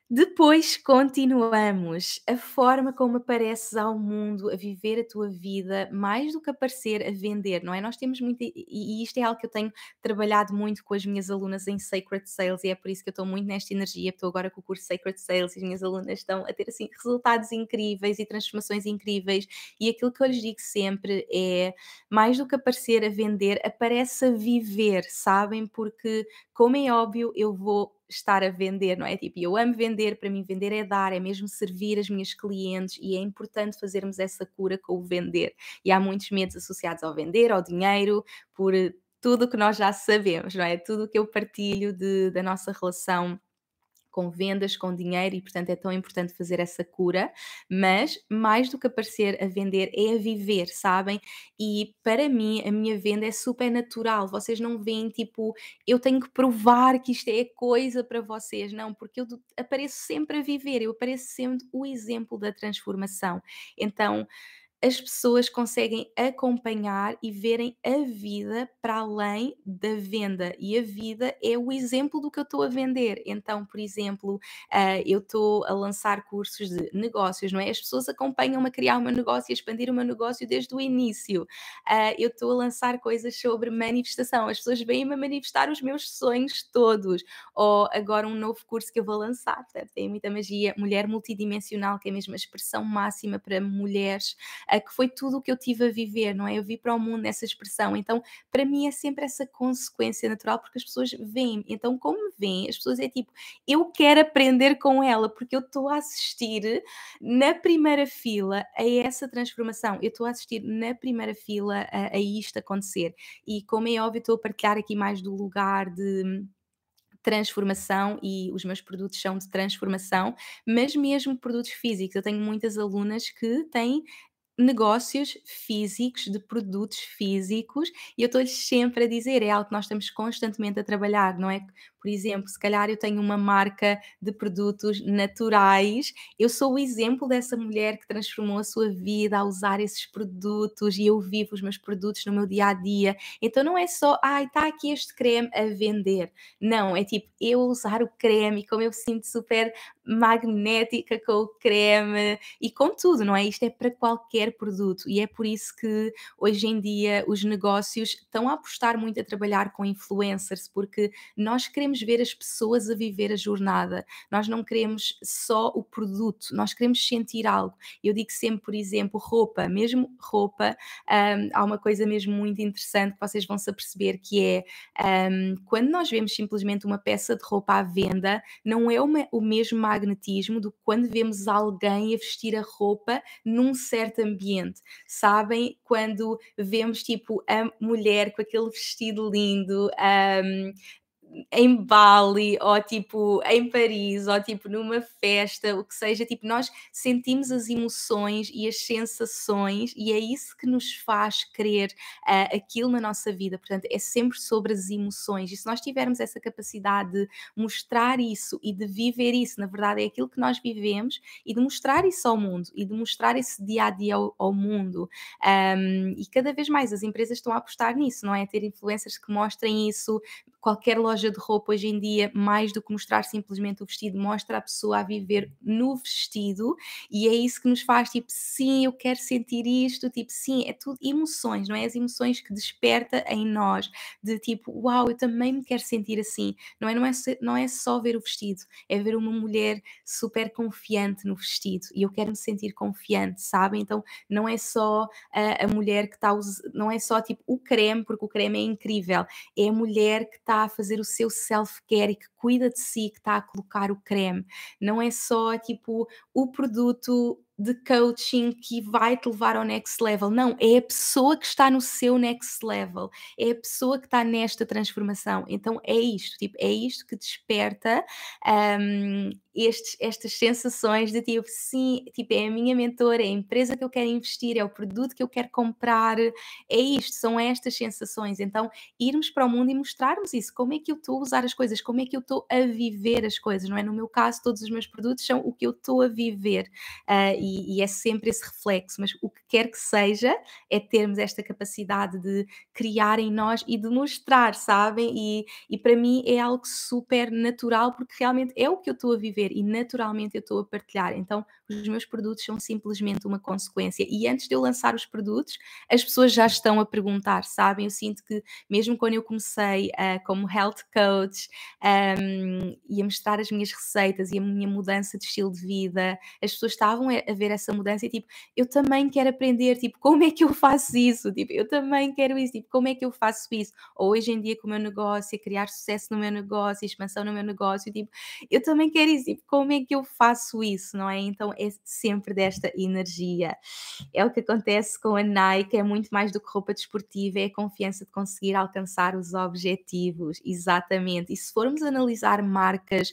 S1: Depois continuamos. A forma como apareces ao mundo, a viver a tua vida, mais do que aparecer a vender, não é? Nós temos muito, e isto é algo que eu tenho trabalhado muito com as minhas alunas em Sacred Sales, e é por isso que eu estou muito nesta energia. Estou agora com o curso Sacred Sales e as minhas alunas estão a ter assim resultados incríveis e transformações incríveis. E aquilo que eu lhes digo sempre é: mais do que aparecer a vender, aparece a viver, sabem? Porque, como é óbvio, eu vou estar a vender, não é? Tipo, eu amo vender, para mim vender é dar, é mesmo servir as minhas clientes e é importante fazermos essa cura com o vender. E há muitos medos associados ao vender, ao dinheiro, por tudo que nós já sabemos, não é? Tudo que eu partilho de, da nossa relação com vendas, com dinheiro e, portanto, é tão importante fazer essa cura. Mas mais do que aparecer a vender, é a viver, sabem? E para mim, a minha venda é super natural. Vocês não veem tipo, eu tenho que provar que isto é coisa para vocês, não, porque eu apareço sempre a viver, eu apareço sempre o exemplo da transformação. Então, as pessoas conseguem acompanhar e verem a vida para além da venda. E a vida é o exemplo do que eu estou a vender. Então, por exemplo, uh, eu estou a lançar cursos de negócios, não é? As pessoas acompanham-me a criar meu negócio e expandir o meu negócio desde o início. Uh, eu estou a lançar coisas sobre manifestação. As pessoas vêm-me a manifestar os meus sonhos todos. Ou agora um novo curso que eu vou lançar. Portanto, tem muita magia. Mulher multidimensional, que é mesmo a expressão máxima para mulheres que foi tudo o que eu tive a viver, não é? Eu vi para o mundo nessa expressão. Então, para mim é sempre essa consequência natural, porque as pessoas veem. Então, como veem, as pessoas é tipo, eu quero aprender com ela, porque eu estou a assistir na primeira fila a essa transformação. Eu estou a assistir na primeira fila a, a isto acontecer. E como é óbvio, estou a partilhar aqui mais do lugar de transformação e os meus produtos são de transformação, mas mesmo produtos físicos. Eu tenho muitas alunas que têm negócios físicos, de produtos físicos, e eu estou-lhes sempre a dizer, é algo que nós estamos constantemente a trabalhar, não é? Por exemplo, se calhar eu tenho uma marca de produtos naturais, eu sou o exemplo dessa mulher que transformou a sua vida a usar esses produtos e eu vivo os meus produtos no meu dia a dia. Então não é só, ai, está aqui este creme a vender. Não, é tipo eu usar o creme e como eu sinto super magnética com o creme e com tudo, não é? Isto é para qualquer produto e é por isso que hoje em dia os negócios estão a apostar muito a trabalhar com influencers, porque nós queremos ver as pessoas a viver a jornada, nós não queremos só o produto, nós queremos sentir algo. Eu digo sempre, por exemplo, roupa, mesmo roupa, um, há uma coisa mesmo muito interessante que vocês vão se aperceber que é um, quando nós vemos simplesmente uma peça de roupa à venda, não é uma, o mesmo magnetismo do que quando vemos alguém a vestir a roupa num certo ambiente. Sabem? Quando vemos tipo a mulher com aquele vestido lindo, um, em Bali ou tipo em Paris ou tipo numa festa, o que seja, tipo nós sentimos as emoções e as sensações e é isso que nos faz querer uh, aquilo na nossa vida. Portanto, é sempre sobre as emoções e se nós tivermos essa capacidade de mostrar isso e de viver isso, na verdade é aquilo que nós vivemos e de mostrar isso ao mundo e de mostrar esse dia a dia ao, ao mundo. Um, e cada vez mais as empresas estão a apostar nisso, não é? Ter influencers que mostrem isso, qualquer loja loja de roupa hoje em dia, mais do que mostrar simplesmente o vestido, mostra a pessoa a viver no vestido e é isso que nos faz tipo, sim, eu quero sentir isto, tipo, sim, é tudo emoções, não é? As emoções que desperta em nós, de tipo, uau, eu também me quero sentir assim, não é? Não é, não é só ver o vestido, é ver uma mulher super confiante no vestido e eu quero me sentir confiante, sabe? Então não é só a, a mulher que está, não é só tipo o creme, porque o creme é incrível, é a mulher que está a fazer o seu self-care e que cuida de si, que está a colocar o creme. Não é só tipo o produto de coaching que vai te levar ao next level. Não, é a pessoa que está no seu next level, é a pessoa que está nesta transformação. Então é isto, tipo, é isto que desperta um, estes, estas sensações de tipo, sim, tipo, é a minha mentora, é a empresa que eu quero investir, é o produto que eu quero comprar, é isto, são estas sensações. Então, irmos para o mundo e mostrarmos isso, como é que eu estou a usar as coisas, como é que eu estou a viver as coisas, não é? No meu caso, todos os meus produtos são o que eu estou a viver. Uh, e, e, é sempre esse reflexo, mas o que quer que seja é termos esta capacidade de criar em nós e de mostrar, sabem? E, e para mim é algo super natural porque realmente é o que eu estou a viver e naturalmente eu estou a partilhar. Então, os meus produtos são simplesmente uma consequência. E antes de eu lançar os produtos, as pessoas já estão a perguntar, sabem? Eu sinto que mesmo quando eu comecei uh, como health coach um, e a mostrar as minhas receitas e a minha mudança de estilo de vida, as pessoas estavam a ver essa mudança e tipo, eu também quero aprender, tipo, como é que eu faço isso? Tipo, eu também quero isso, tipo, como é que eu faço isso? Ou hoje em dia com o meu negócio, criar sucesso no meu negócio, expansão no meu negócio, tipo, eu também quero isso, como é que eu faço isso, não é? Então é sempre desta energia. É o que acontece com a Nike, é muito mais do que roupa desportiva, é a confiança de conseguir alcançar os objetivos, exatamente. E se formos analisar marcas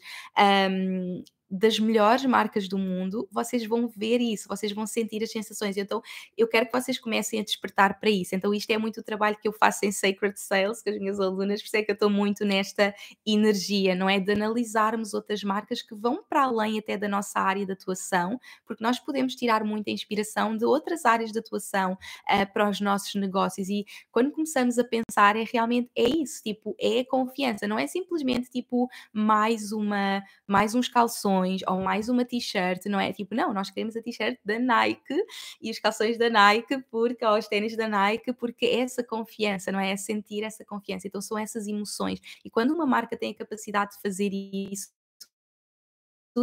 S1: um, das melhores marcas do mundo, vocês vão ver isso, vocês vão sentir as sensações. Então, eu quero que vocês comecem a despertar para isso. Então, isto é muito o trabalho que eu faço em Sacred Sales com as minhas alunas, por isso é que eu estou muito nesta energia, não é? De analisarmos outras marcas que vão para além até da nossa área de atuação, porque nós podemos tirar muita inspiração de outras áreas de atuação uh, para os nossos negócios. E quando começamos a pensar, é realmente é isso, tipo, é a confiança, não é simplesmente tipo mais uma, mais uns calções calções ou mais uma t-shirt, não é? Tipo, não, nós queremos a t-shirt da Nike e os calções da Nike, porque, ou os ténis da Nike, porque é essa confiança, não é? É sentir essa confiança. Então são essas emoções. E quando uma marca tem a capacidade de fazer isso,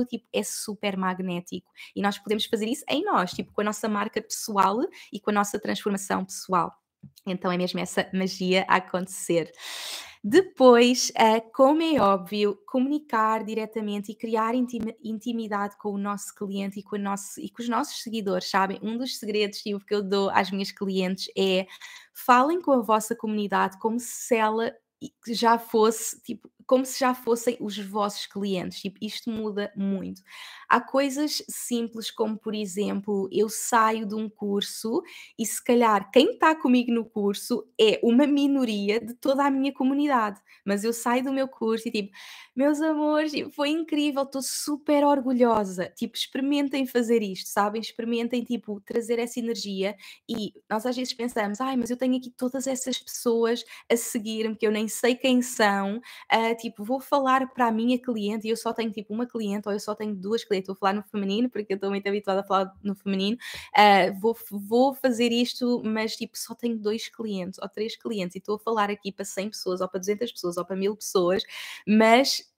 S1: tipo, é super magnético. E nós podemos fazer isso em nós, tipo, com a nossa marca pessoal e com a nossa transformação pessoal. Então é mesmo essa magia a acontecer. Depois, uh, como é óbvio, comunicar diretamente e criar intimidade com o nosso cliente e com, nosso, e com os nossos seguidores, sabem? Um dos segredos tipo, que eu dou às minhas clientes é falem com a vossa comunidade como se ela já fosse, tipo, como se já fossem os vossos clientes. Tipo, isto muda muito. Há coisas simples, como por exemplo, eu saio de um curso e se calhar quem está comigo no curso é uma minoria de toda a minha comunidade, mas eu saio do meu curso e tipo, meus amores, foi incrível, estou super orgulhosa. Tipo, experimentem fazer isto, sabem? Experimentem, tipo, trazer essa energia e nós às vezes pensamos, ai, mas eu tenho aqui todas essas pessoas a seguir-me que eu nem sei quem são, uh, tipo, vou falar para a minha cliente e eu só tenho tipo uma cliente ou eu só tenho duas clientes, vou falar no feminino porque eu estou muito habituada a falar no feminino, uh, vou, vou fazer isto, mas tipo, só tenho dois clientes ou três clientes e estou a falar aqui para 100 pessoas ou para 200 pessoas ou para mil pessoas, mas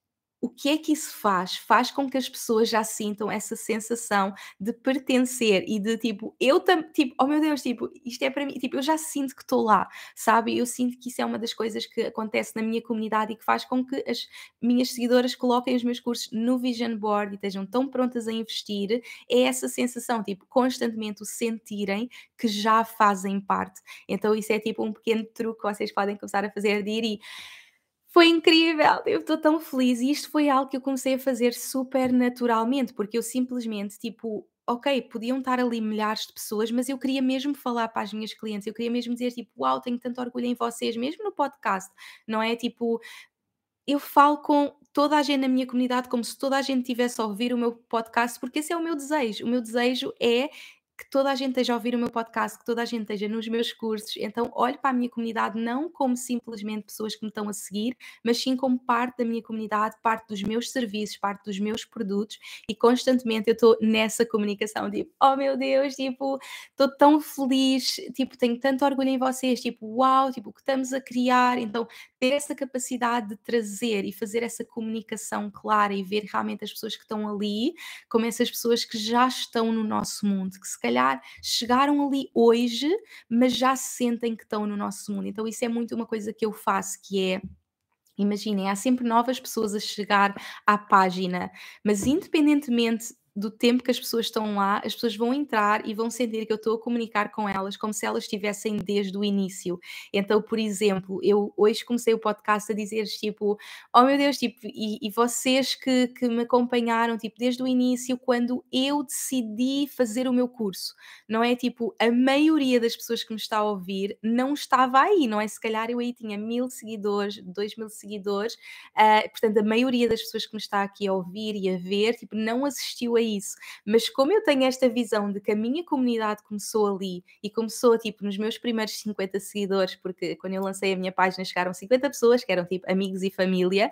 S1: o que é que isso faz? Faz com que as pessoas já sintam essa sensação de pertencer e de tipo, eu também, tipo, oh meu Deus, tipo, isto é para mim, tipo, eu já sinto que estou lá, sabe? Eu sinto que isso é uma das coisas que acontece na minha comunidade e que faz com que as minhas seguidoras coloquem os meus cursos no Vision Board e estejam tão prontas a investir. É essa sensação, tipo, constantemente o sentirem que já fazem parte. Então, isso é tipo um pequeno truque que vocês podem começar a fazer de ir e foi incrível, eu estou tão feliz e isto foi algo que eu comecei a fazer super naturalmente, porque eu simplesmente, tipo, ok, podiam estar ali milhares de pessoas, mas eu queria mesmo falar para as minhas clientes, eu queria mesmo dizer, tipo, uau, tenho tanto orgulho em vocês, mesmo no podcast, não é? Tipo, eu falo com toda a gente na minha comunidade como se toda a gente tivesse a ouvir o meu podcast, porque esse é o meu desejo. O meu desejo é que toda a gente esteja a ouvir o meu podcast, que toda a gente esteja nos meus cursos. Então, olho para a minha comunidade não como simplesmente pessoas que me estão a seguir, mas sim como parte da minha comunidade, parte dos meus serviços, parte dos meus produtos e constantemente eu estou nessa comunicação, tipo, oh meu Deus, tipo, estou tão feliz, tipo, tenho tanto orgulho em vocês, tipo, uau, tipo, o que estamos a criar. Então, ter essa capacidade de trazer e fazer essa comunicação clara e ver realmente as pessoas que estão ali como essas pessoas que já estão no nosso mundo, que se calhar chegaram ali hoje, mas já sentem que estão no nosso mundo. Então, isso é muito uma coisa que eu faço, que é Imaginem, há sempre novas pessoas a chegar à página, mas independentemente do tempo que as pessoas estão lá, as pessoas vão entrar e vão sentir que eu estou a comunicar com elas como se elas estivessem desde o início. Então, por exemplo, eu hoje comecei o podcast a dizer tipo, oh meu Deus, tipo, e, e vocês que, que me acompanharam tipo, desde o início, quando eu decidi fazer o meu curso, não é tipo, a maioria das pessoas que me está a ouvir não estava aí, não é? Se calhar eu aí tinha mil seguidores, dois mil seguidores, uh, portanto, a maioria das pessoas que me está aqui a ouvir e a ver, tipo, não assistiu a isso. Mas como eu tenho esta visão de que a minha comunidade começou ali e começou tipo nos meus primeiros 50 seguidores, porque quando eu lancei a minha página chegaram 50 pessoas que eram tipo amigos e família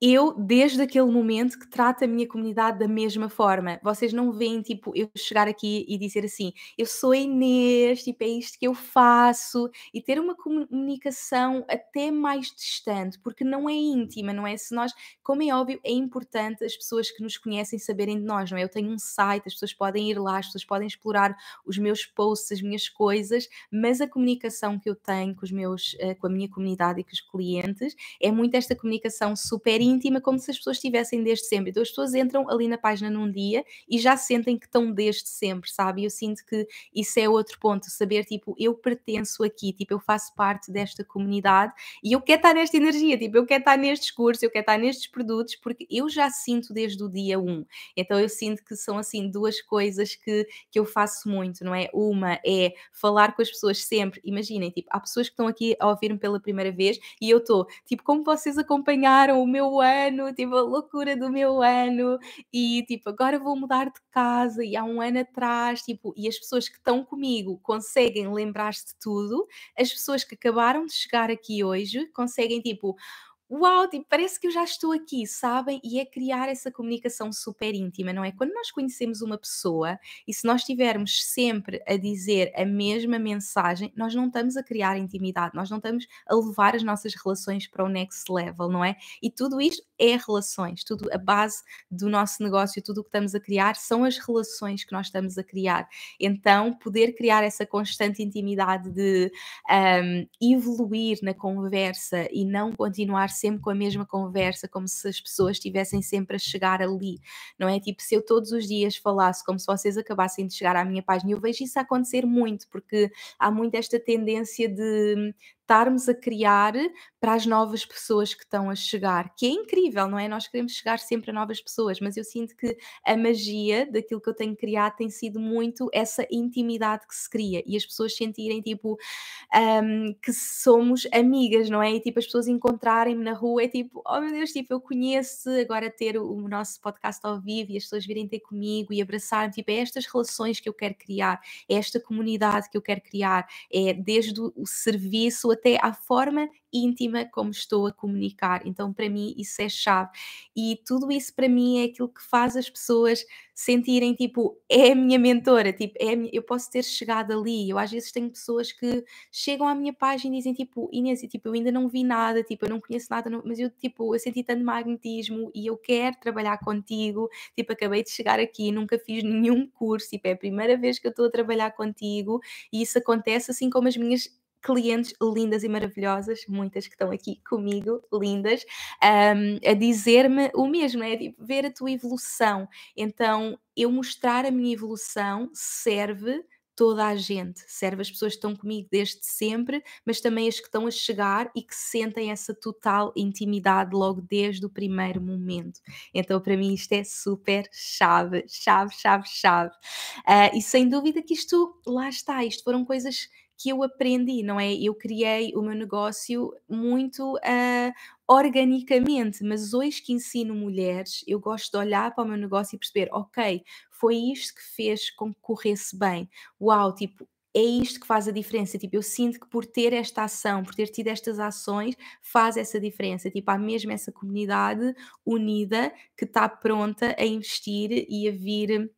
S1: eu, desde aquele momento, que trato a minha comunidade da mesma forma. Vocês não veem, tipo, eu chegar aqui e dizer assim, eu sou Inês, tipo, é isto que eu faço, e ter uma comunicação até mais distante, porque não é íntima, não é? Se nós, como é óbvio, é importante as pessoas que nos conhecem saberem de nós, não é? Eu tenho um site, as pessoas podem ir lá, as pessoas podem explorar os meus posts, as minhas coisas, mas a comunicação que eu tenho com os meus, uh, com a minha comunidade e com os clientes, é muito esta comunicação super íntima, como se as pessoas estivessem desde sempre. Então as pessoas entram ali na página num dia e já sentem que estão desde sempre, sabe? Eu sinto que isso é outro ponto, saber tipo, eu pertenço aqui, tipo, eu faço parte desta comunidade e eu quero estar nesta energia, tipo, eu quero estar nestes cursos, eu quero estar nestes produtos, porque eu já sinto desde o dia 1. Então eu sinto que são assim duas coisas que, que eu faço muito, não é? Uma é falar com as pessoas sempre, imaginem, tipo, há pessoas que estão aqui a ouvir-me pela primeira vez e eu estou, tipo, como vocês acompanharam o meu ano, tipo, a loucura do meu ano e tipo, agora vou mudar de casa e há um ano atrás, tipo, e as pessoas que estão comigo conseguem lembrar-se de tudo, as pessoas que acabaram de chegar aqui hoje conseguem, tipo, uau, tipo, parece que eu já estou aqui, sabem? E é criar essa comunicação super íntima, não é? Quando nós conhecemos uma pessoa e se nós estivermos sempre a dizer a mesma mensagem, nós não estamos a criar intimidade, nós não estamos a levar as nossas relações para o next level, não é? E tudo isto é relações, tudo a base do nosso negócio, tudo o que estamos a criar são as relações que nós estamos a criar. Então, poder criar essa constante intimidade de um, evoluir na conversa e não continuar sempre com a mesma conversa, como se as pessoas estivessem sempre a chegar ali, não é? Tipo, se eu todos os dias falasse como se vocês acabassem de chegar à minha página, eu vejo isso acontecer muito, porque há muito esta tendência de estarmos a criar para as novas pessoas que estão a chegar, que é incrível, não é? Nós queremos chegar sempre a novas pessoas, mas eu sinto que a magia daquilo que eu tenho criado tem sido muito essa intimidade que se cria e as pessoas sentirem tipo um, que somos amigas, não é? E tipo as pessoas encontrarem-me na rua, é tipo, oh meu Deus, tipo, eu conheço agora ter o, nosso podcast ao vivo e as pessoas virem ter comigo e abraçar, tipo, é estas relações que eu quero criar, é esta comunidade que eu quero criar, é desde o serviço até à forma íntima como estou a comunicar. Então, para mim, isso é chave. E tudo isso, para mim, é aquilo que faz as pessoas sentirem tipo, é a minha mentora, tipo, é minha... eu posso ter chegado ali. Eu às vezes tenho pessoas que chegam à minha página e dizem tipo, Inês, tipo, eu ainda não vi nada, tipo, eu não conheço nada, mas eu tipo, eu senti tanto magnetismo e eu quero trabalhar contigo. Tipo, acabei de chegar aqui, nunca fiz nenhum curso, tipo, é a primeira vez que eu estou a trabalhar contigo e isso acontece assim como as minhas clientes lindas e maravilhosas, muitas que estão aqui comigo, lindas, um, a dizer-me o mesmo, é tipo, ver a tua evolução. Então, eu mostrar a minha evolução serve toda a gente, serve as pessoas que estão comigo desde sempre, mas também as que estão a chegar e que sentem essa total intimidade logo desde o primeiro momento. Então, para mim, isto é super chave, chave, chave, chave. Uh, e sem dúvida que isto, lá está, isto foram coisas que eu aprendi, não é? Eu criei o meu negócio muito uh, organicamente, mas hoje que ensino mulheres, eu gosto de olhar para o meu negócio e perceber, ok, foi isto que fez com que corresse bem. Uau, tipo, é isto que faz a diferença. Tipo, eu sinto que por ter esta ação, por ter tido estas ações, faz essa diferença. Tipo, há mesmo essa comunidade unida que está pronta a investir e a vir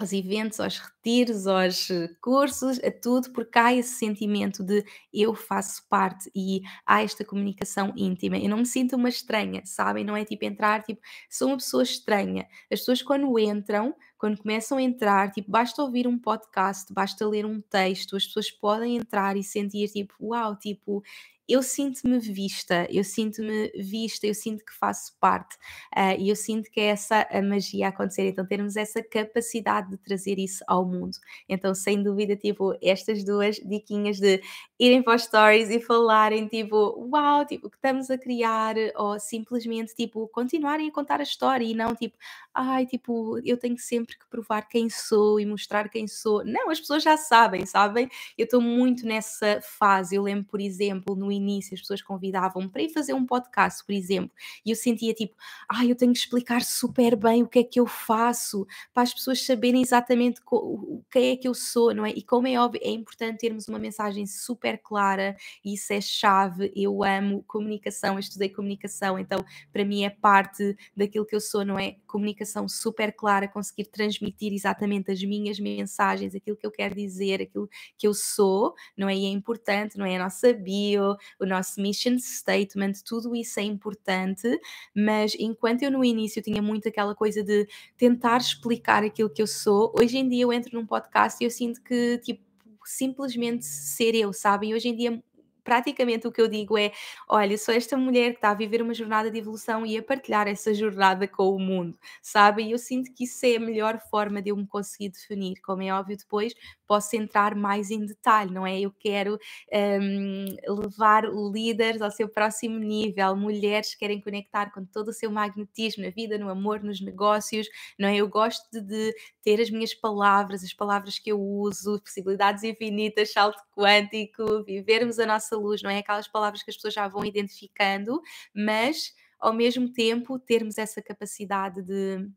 S1: aos eventos, aos retiros, aos eh, cursos, a tudo, porque há esse sentimento de eu faço parte e há esta comunicação íntima. Eu não me sinto uma estranha, sabem? Não é tipo entrar, tipo, sou uma pessoa estranha. As pessoas quando entram, quando começam a entrar, tipo, basta ouvir um podcast, basta ler um texto, as pessoas podem entrar e sentir tipo, uau, tipo, eu sinto-me vista, eu sinto-me vista, eu sinto que faço parte uh, e eu sinto que é essa a magia a acontecer. Então, termos essa capacidade de trazer isso ao mundo. Então, sem dúvida, tipo, estas duas diquinhas de irem para os stories e falarem, tipo, uau, tipo, que estamos a criar, ou simplesmente, tipo, continuarem a contar a história e não, tipo, ai, tipo, eu tenho sempre que provar quem sou e mostrar quem sou. Não, as pessoas já sabem, sabem? Eu estou muito nessa fase. Eu lembro, por exemplo, no início as pessoas convidavam-me para ir fazer um podcast, por exemplo, e eu sentia tipo, ah, eu tenho que explicar super bem o que é que eu faço, para as pessoas saberem exatamente o que é que eu sou, não é? E como é óbvio, é importante termos uma mensagem super clara, e isso é chave. Eu amo comunicação, eu estudei comunicação, então para mim é parte daquilo que eu sou, não é? Comunicação super clara, conseguir transmitir exatamente as minhas mensagens, aquilo que eu quero dizer, aquilo que eu sou, não é? E é importante, não é? A nossa bio, o nosso mission statement, tudo isso é importante, mas enquanto eu no início tinha muito aquela coisa de tentar explicar aquilo que eu sou, hoje em dia eu entro num podcast e eu sinto que, tipo, simplesmente ser eu, sabem? Hoje em dia praticamente o que eu digo é: olha, sou esta mulher que está a viver uma jornada de evolução e a partilhar essa jornada com o mundo, sabe? E eu sinto que isso é a melhor forma de eu me conseguir definir. Como é óbvio, depois posso entrar mais em detalhe, não é? Eu quero um, levar líderes ao seu próximo nível, mulheres que querem conectar com todo o seu magnetismo na vida, no amor, nos negócios, não é? Eu gosto de, de ter as minhas palavras, as palavras que eu uso, possibilidades infinitas, salto quântico, vivermos a nossa luz, não é? Aquelas palavras que as pessoas já vão identificando, mas ao mesmo tempo termos essa capacidade de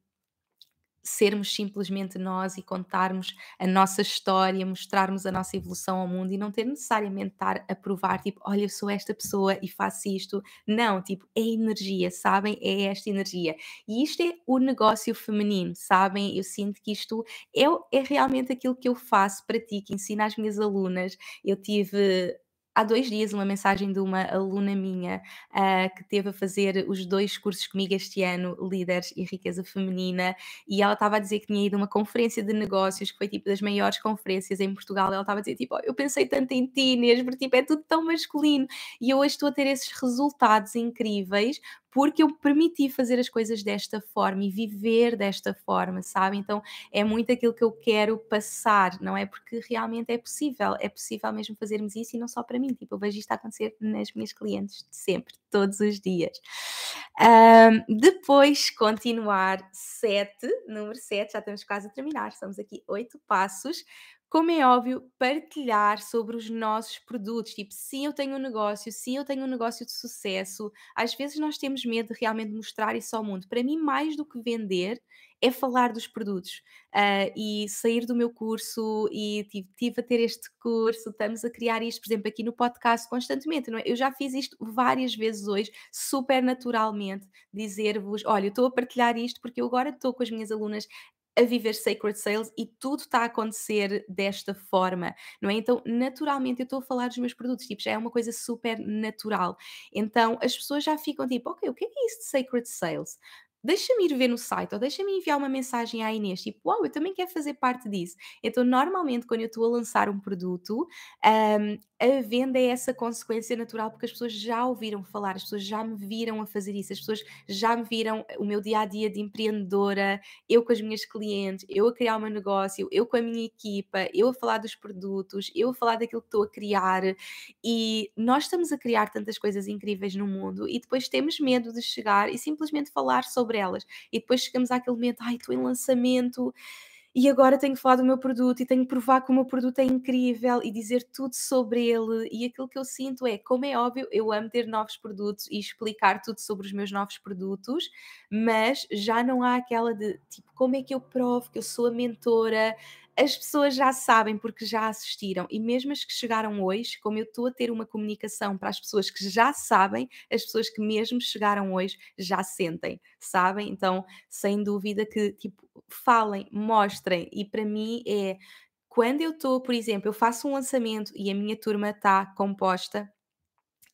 S1: sermos simplesmente nós e contarmos a nossa história, mostrarmos a nossa evolução ao mundo e não ter necessariamente estar a provar, tipo, olha, eu sou esta pessoa e faço isto. Não, tipo, é energia, sabem? É esta energia. E isto é o negócio feminino, sabem? Eu sinto que isto é, é realmente aquilo que eu faço para ti, que ensino às minhas alunas. Eu tive há dois dias uma mensagem de uma aluna minha uh, que teve a fazer os dois cursos comigo este ano, Líderes e Riqueza Feminina, e ela estava a dizer que tinha ido a uma conferência de negócios, que foi tipo das maiores conferências em Portugal. Ela estava a dizer, tipo, oh, eu pensei tanto em ti, Inês, porque tipo, é tudo tão masculino. E eu hoje estou a ter esses resultados incríveis porque eu permiti fazer as coisas desta forma e viver desta forma, sabe? Então é muito aquilo que eu quero passar, não é? Porque realmente é possível, é possível mesmo fazermos isso e não só para mim, tipo, eu vejo isto acontecer nas minhas clientes sempre, todos os dias. Um, depois, continuar, sete, número 7, já estamos quase a terminar, estamos aqui oito passos como é óbvio, partilhar sobre os nossos produtos. Tipo, sim, eu tenho um negócio, sim, eu tenho um negócio de sucesso. Às vezes nós temos medo de realmente mostrar isso ao mundo. Para mim, mais do que vender, é falar dos produtos. Uh, e sair do meu curso e tive, tive, a ter este curso, estamos a criar isto, por exemplo, aqui no podcast constantemente, não é? Eu já fiz isto várias vezes hoje, super naturalmente, dizer-vos, olha, eu estou a partilhar isto porque eu agora estou com as minhas alunas a viver Sacred Sales e tudo está a acontecer desta forma, não é? Então, naturalmente, eu estou a falar dos meus produtos, tipo, já é uma coisa super natural. Então, as pessoas já ficam tipo, ok, o que é isso de Sacred Sales? Deixa-me ir ver no site ou deixa-me enviar uma mensagem à Inês, tipo, uau, eu também quero fazer parte disso. Então, normalmente, quando eu estou a lançar um produto, um, a venda é essa consequência natural, porque as pessoas já ouviram falar, as pessoas já me viram a fazer isso, as pessoas já me viram o meu dia a dia de empreendedora, eu com as minhas clientes, eu a criar o meu negócio, eu com a minha equipa, eu a falar dos produtos, eu a falar daquilo que estou a criar. E nós estamos a criar tantas coisas incríveis no mundo e depois temos medo de chegar e simplesmente falar sobre sobre elas. E depois chegamos àquele momento, ai, estou em lançamento e agora tenho que falar do meu produto e tenho que provar que o meu produto é incrível e dizer tudo sobre ele. E aquilo que eu sinto é, como é óbvio, eu amo ter novos produtos e explicar tudo sobre os meus novos produtos, mas já não há aquela de tipo, como é que eu provo que eu sou a mentora? As pessoas já sabem porque já assistiram e mesmo as que chegaram hoje, como eu estou a ter uma comunicação para as pessoas que já sabem, as pessoas que mesmo chegaram hoje já sentem, sabem? Então, sem dúvida que tipo falem, mostrem e para mim é quando eu estou, por exemplo, eu faço um lançamento e a minha turma está composta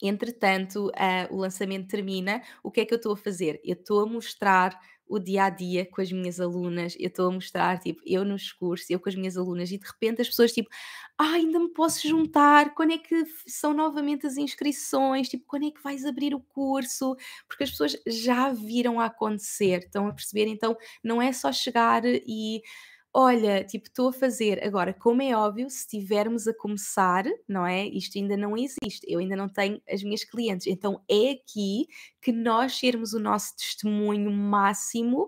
S1: Entretanto, uh, o lançamento termina, o que é que eu estou a fazer? Eu estou a mostrar o dia a dia com as minhas alunas, eu estou a mostrar, tipo, eu nos cursos, eu com as minhas alunas, e de repente as pessoas, tipo, ah, ainda me posso juntar, quando é que são novamente as inscrições, tipo, quando é que vais abrir o curso? Porque as pessoas já viram a acontecer, estão a perceber? Então, não é só chegar e Olha, tipo, estou a fazer. Agora, como é óbvio, se estivermos a começar, não é? Isto ainda não existe, eu ainda não tenho as minhas clientes. Então é aqui que nós sermos o nosso testemunho máximo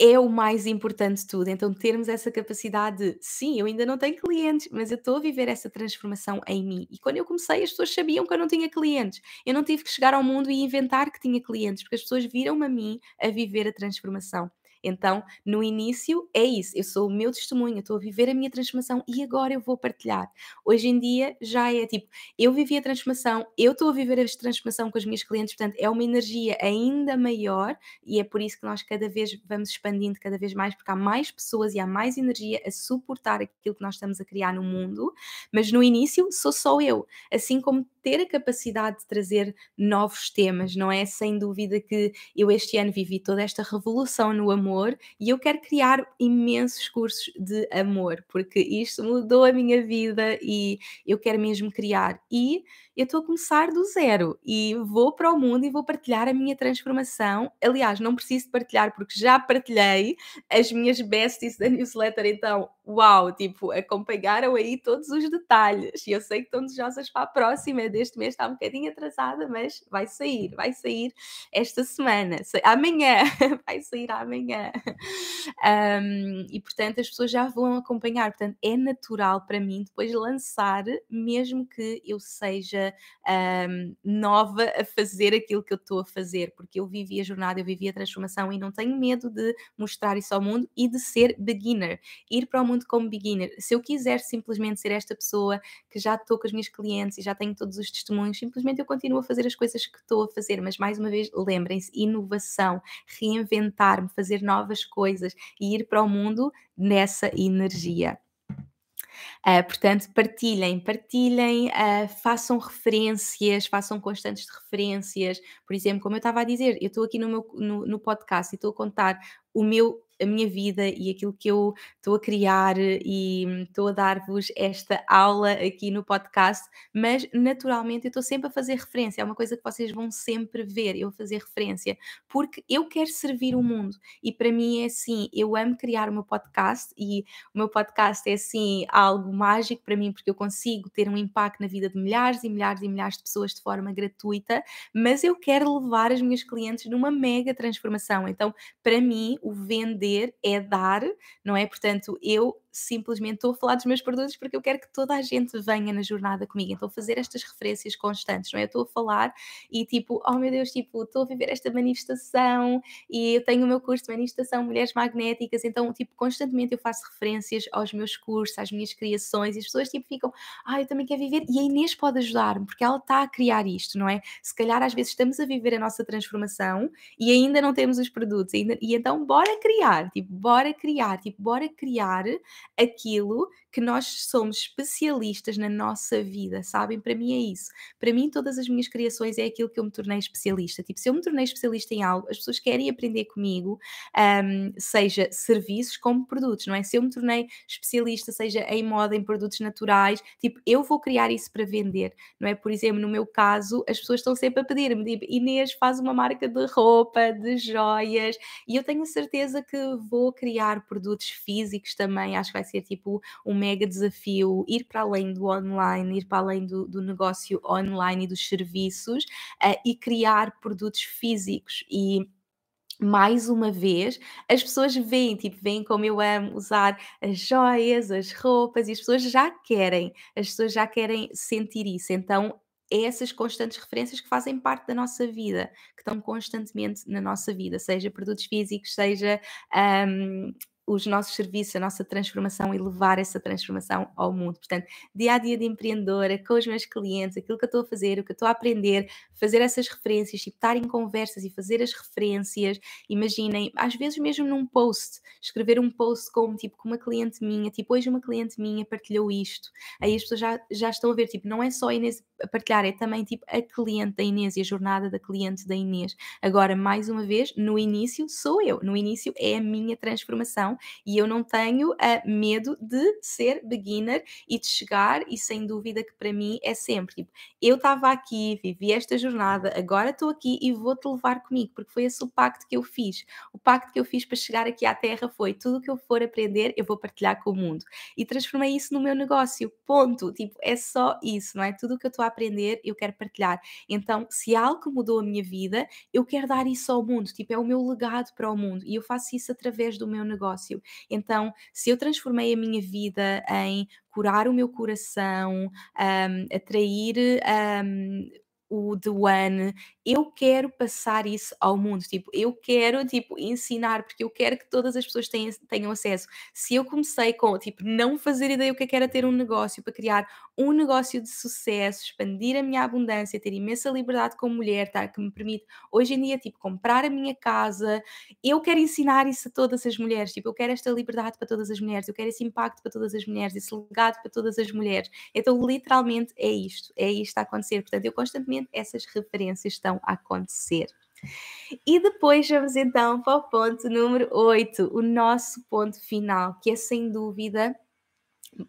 S1: é o mais importante de tudo. Então, termos essa capacidade de, sim, eu ainda não tenho clientes, mas eu estou a viver essa transformação em mim. E quando eu comecei, as pessoas sabiam que eu não tinha clientes. Eu não tive que chegar ao mundo e inventar que tinha clientes, porque as pessoas viram-me a mim a viver a transformação. Então, no início é isso, eu sou o meu testemunho, estou a viver a minha transformação e agora eu vou partilhar. Hoje em dia já é tipo, eu vivi a transformação, eu estou a viver a transformação com os meus clientes, portanto, é uma energia ainda maior e é por isso que nós cada vez vamos expandindo cada vez mais, porque há mais pessoas e há mais energia a suportar aquilo que nós estamos a criar no mundo, mas no início sou só eu, assim como ter a capacidade de trazer novos temas, não é? Sem dúvida que eu este ano vivi toda esta revolução no amor e eu quero criar imensos cursos de amor, porque isto mudou a minha vida e eu quero mesmo criar. E eu estou a começar do zero e vou para o mundo e vou partilhar a minha transformação. Aliás, não preciso partilhar porque já partilhei as minhas besties da newsletter, então, uau, tipo, acompanharam aí todos os detalhes. E eu sei que estão desejosas para a próxima, deste mês está um bocadinho atrasada, mas vai sair, vai sair esta semana, amanhã, vai sair amanhã. Um, e portanto, as pessoas já vão acompanhar, portanto, é natural para mim depois lançar, mesmo que eu seja um, nova a fazer aquilo que eu estou a fazer, porque eu vivi a jornada, eu vivi a transformação e não tenho medo de mostrar isso ao mundo e de ser beginner, ir para o mundo como beginner. Se eu quiser simplesmente ser esta pessoa que já estou com os meus clientes e já tenho todos os testemunhos, simplesmente eu continuo a fazer as coisas que estou a fazer, mas mais uma vez, lembrem-se, inovação, reinventar-me, fazer novas coisas e ir para o mundo nessa energia. Uh, portanto, partilhem, partilhem, uh, façam referências, façam constantes referências. Por exemplo, como eu estava a dizer, eu estou aqui no meu no, no podcast e estou a contar o meu a minha vida e aquilo que eu estou a criar e estou a dar-vos esta aula aqui no podcast, mas naturalmente eu estou sempre a fazer referência, é uma coisa que vocês vão sempre ver, eu fazer referência, porque eu quero servir o mundo e para mim é assim, eu amo criar o meu podcast e o meu podcast é assim algo mágico para mim porque eu consigo ter um impacto na vida de milhares e milhares e milhares de pessoas de forma gratuita, mas eu quero levar as minhas clientes numa mega transformação. Então, para mim, o vender é dar, não é? Portanto, eu simplesmente estou a falar dos meus produtos porque eu quero que toda a gente venha na jornada comigo. Então, fazer estas referências constantes, não é? Estou a falar e tipo, oh meu Deus, tipo, estou a viver esta manifestação e eu tenho o meu curso de manifestação Mulheres Magnéticas, então, tipo, constantemente eu faço referências aos meus cursos, às minhas criações e as pessoas, tipo, ficam, ah, eu também quero viver e a Inês pode ajudar-me porque ela está a criar isto, não é? Se calhar às vezes estamos a viver a nossa transformação e ainda não temos os produtos, ainda, e então bora criar, tipo, bora criar, tipo, bora criar aquilo que nós somos especialistas na nossa vida, sabem? Para mim é isso. Para mim, todas as minhas criações é aquilo que eu me tornei especialista. Tipo, se eu me tornei especialista em algo, as pessoas querem aprender comigo, um, seja serviços como produtos, não é? Se eu me tornei especialista, seja em moda, em produtos naturais, tipo, eu vou criar isso para vender, não é? Por exemplo, no meu caso, as pessoas estão sempre a pedir-me, tipo, Inês, faz uma marca de roupa, de joias, e eu tenho certeza que vou criar produtos físicos também, acho que vai ser tipo um mega desafio ir para além do online, ir para além do, do negócio online e dos serviços uh, e criar produtos físicos e mais uma vez, as pessoas veem, tipo, veem como eu amo usar as joias, as roupas, e as pessoas já querem, as pessoas já querem sentir isso. Então, é essas constantes referências que fazem parte da nossa vida, que estão constantemente na nossa vida, seja produtos físicos, seja um, os nossos serviços, a nossa transformação e levar essa transformação ao mundo. Portanto, dia a dia de empreendedora, com os meus clientes, aquilo que eu estou a fazer, o que eu estou a aprender, fazer essas referências, tipo, estar em conversas e fazer as referências. Imaginem, às vezes mesmo num post, escrever um post como, tipo, com uma cliente minha, tipo, hoje uma cliente minha partilhou isto. Aí as pessoas já, já estão a ver, tipo, não é só a Inês a partilhar, é também, tipo, a cliente da Inês e a jornada da cliente da Inês. Agora, mais uma vez, no início sou eu, no início é a minha transformação e eu não tenho uh, medo de ser beginner e de chegar, e sem dúvida que para mim é sempre tipo, eu estava aqui, vivi esta jornada, agora estou aqui e vou-te levar comigo, porque foi esse o pacto que eu fiz. O pacto que eu fiz para chegar aqui à Terra foi tudo o que eu for aprender, eu vou partilhar com o mundo. E transformei isso no meu negócio. Ponto. Tipo, é só isso, não é? Tudo o que eu estou a aprender, eu quero partilhar. Então, se algo mudou a minha vida, eu quero dar isso ao mundo. Tipo, é o meu legado para o mundo. E eu faço isso através do meu negócio. Então, se eu transformei a minha vida em curar o meu coração, um, atrair um, o The One, eu quero passar isso ao mundo, tipo, eu quero, tipo, ensinar, porque eu quero que todas as pessoas tenham, tenham acesso. Se eu comecei com, tipo, não fazer ideia o que é que era ter um negócio, para criar um negócio de sucesso, expandir a minha abundância, ter imensa liberdade como mulher, tá, que me permite, hoje em dia, tipo, comprar a minha casa, eu quero ensinar isso a todas as mulheres, tipo, eu quero esta liberdade para todas as mulheres, eu quero esse impacto para todas as mulheres, esse legado para todas as mulheres. Então, literalmente, é isto, é isto a acontecer. Portanto, eu constantemente, essas referências estão acontecer. E depois vamos então para o ponto número 8, o nosso ponto final, que é sem dúvida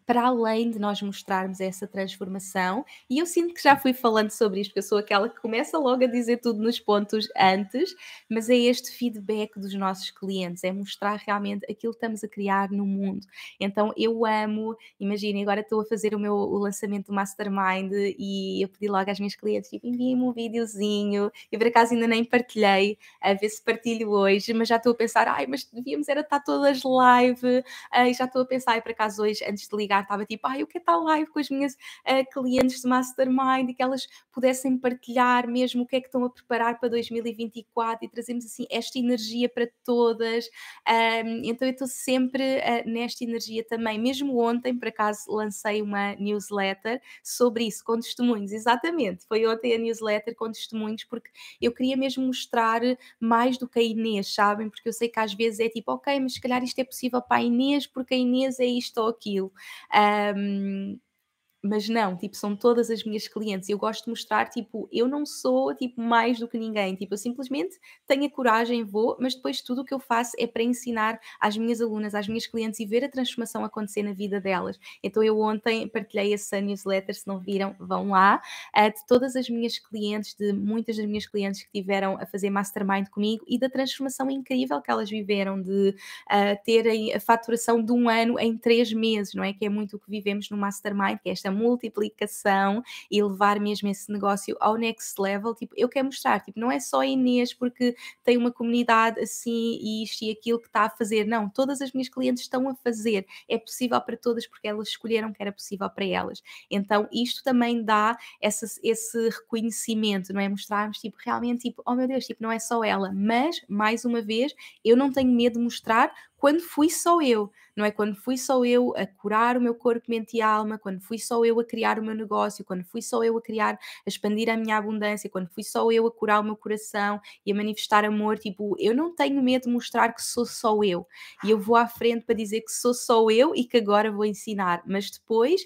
S1: para além de nós mostrarmos essa transformação, e eu sinto que já fui falando sobre isto, porque eu sou aquela que começa logo a dizer tudo nos pontos antes, mas é este feedback dos nossos clientes, é mostrar realmente aquilo que estamos a criar no mundo. Então eu amo, imaginem, agora estou a fazer o meu o lançamento do Mastermind e eu pedi logo às minhas clientes, tipo, enviem-me um videozinho, eu por acaso ainda nem partilhei, a ver se partilho hoje, mas já estou a pensar, ai, mas devíamos era estar todas live, ai, já estou a pensar, e por acaso hoje, antes de ligar, estava tipo, ai, eu quero estar live com as minhas uh, clientes de Mastermind e que elas pudessem partilhar mesmo o que é que estão a preparar para 2024 e trazemos assim esta energia para todas. Um, então eu estou sempre uh, nesta energia também. Mesmo ontem, por acaso, lancei uma newsletter sobre isso, com testemunhos, exatamente. Foi ontem a newsletter com testemunhos, porque eu queria mesmo mostrar mais do que a Inês, sabem? Porque eu sei que às vezes é tipo, ok, mas se calhar isto é possível para a Inês, porque a Inês é isto ou aquilo. Um, mas não, tipo, são todas as minhas clientes. Eu gosto de mostrar, tipo, eu não sou, tipo, mais do que ninguém. Tipo, eu simplesmente tenho a coragem, vou, mas depois tudo o que eu faço é para ensinar às minhas alunas, às minhas clientes e ver a transformação acontecer na vida delas. Então, eu ontem partilhei essa newsletter, se não viram, vão lá, uh, de todas as minhas clientes, de muitas das minhas clientes que tiveram a fazer mastermind comigo e da transformação incrível que elas viveram de uh, terem a faturação de um ano em três meses, não é? Que é muito o que vivemos no mastermind, que é esta multiplicação e levar mesmo esse negócio ao next level, tipo, eu quero mostrar, tipo, não é só a Inês porque tem uma comunidade assim e isto e aquilo que está a fazer, não, todas as minhas clientes estão a fazer, é possível para todas porque elas escolheram que era possível para elas. Então, isto também dá essa, esse reconhecimento, não é? Mostrarmos, tipo, realmente, tipo, oh meu Deus, tipo, não é só ela, mas, mais uma vez, eu não tenho medo de mostrar quando fui só eu, não é? Quando fui só eu a curar o meu corpo, mente e alma, quando fui só eu a criar o meu negócio, quando fui só eu a criar, a expandir a minha abundância, quando fui só eu a curar o meu coração e a manifestar amor, tipo, eu não tenho medo de mostrar que sou só eu. E eu vou à frente para dizer que sou só eu e que agora vou ensinar, mas depois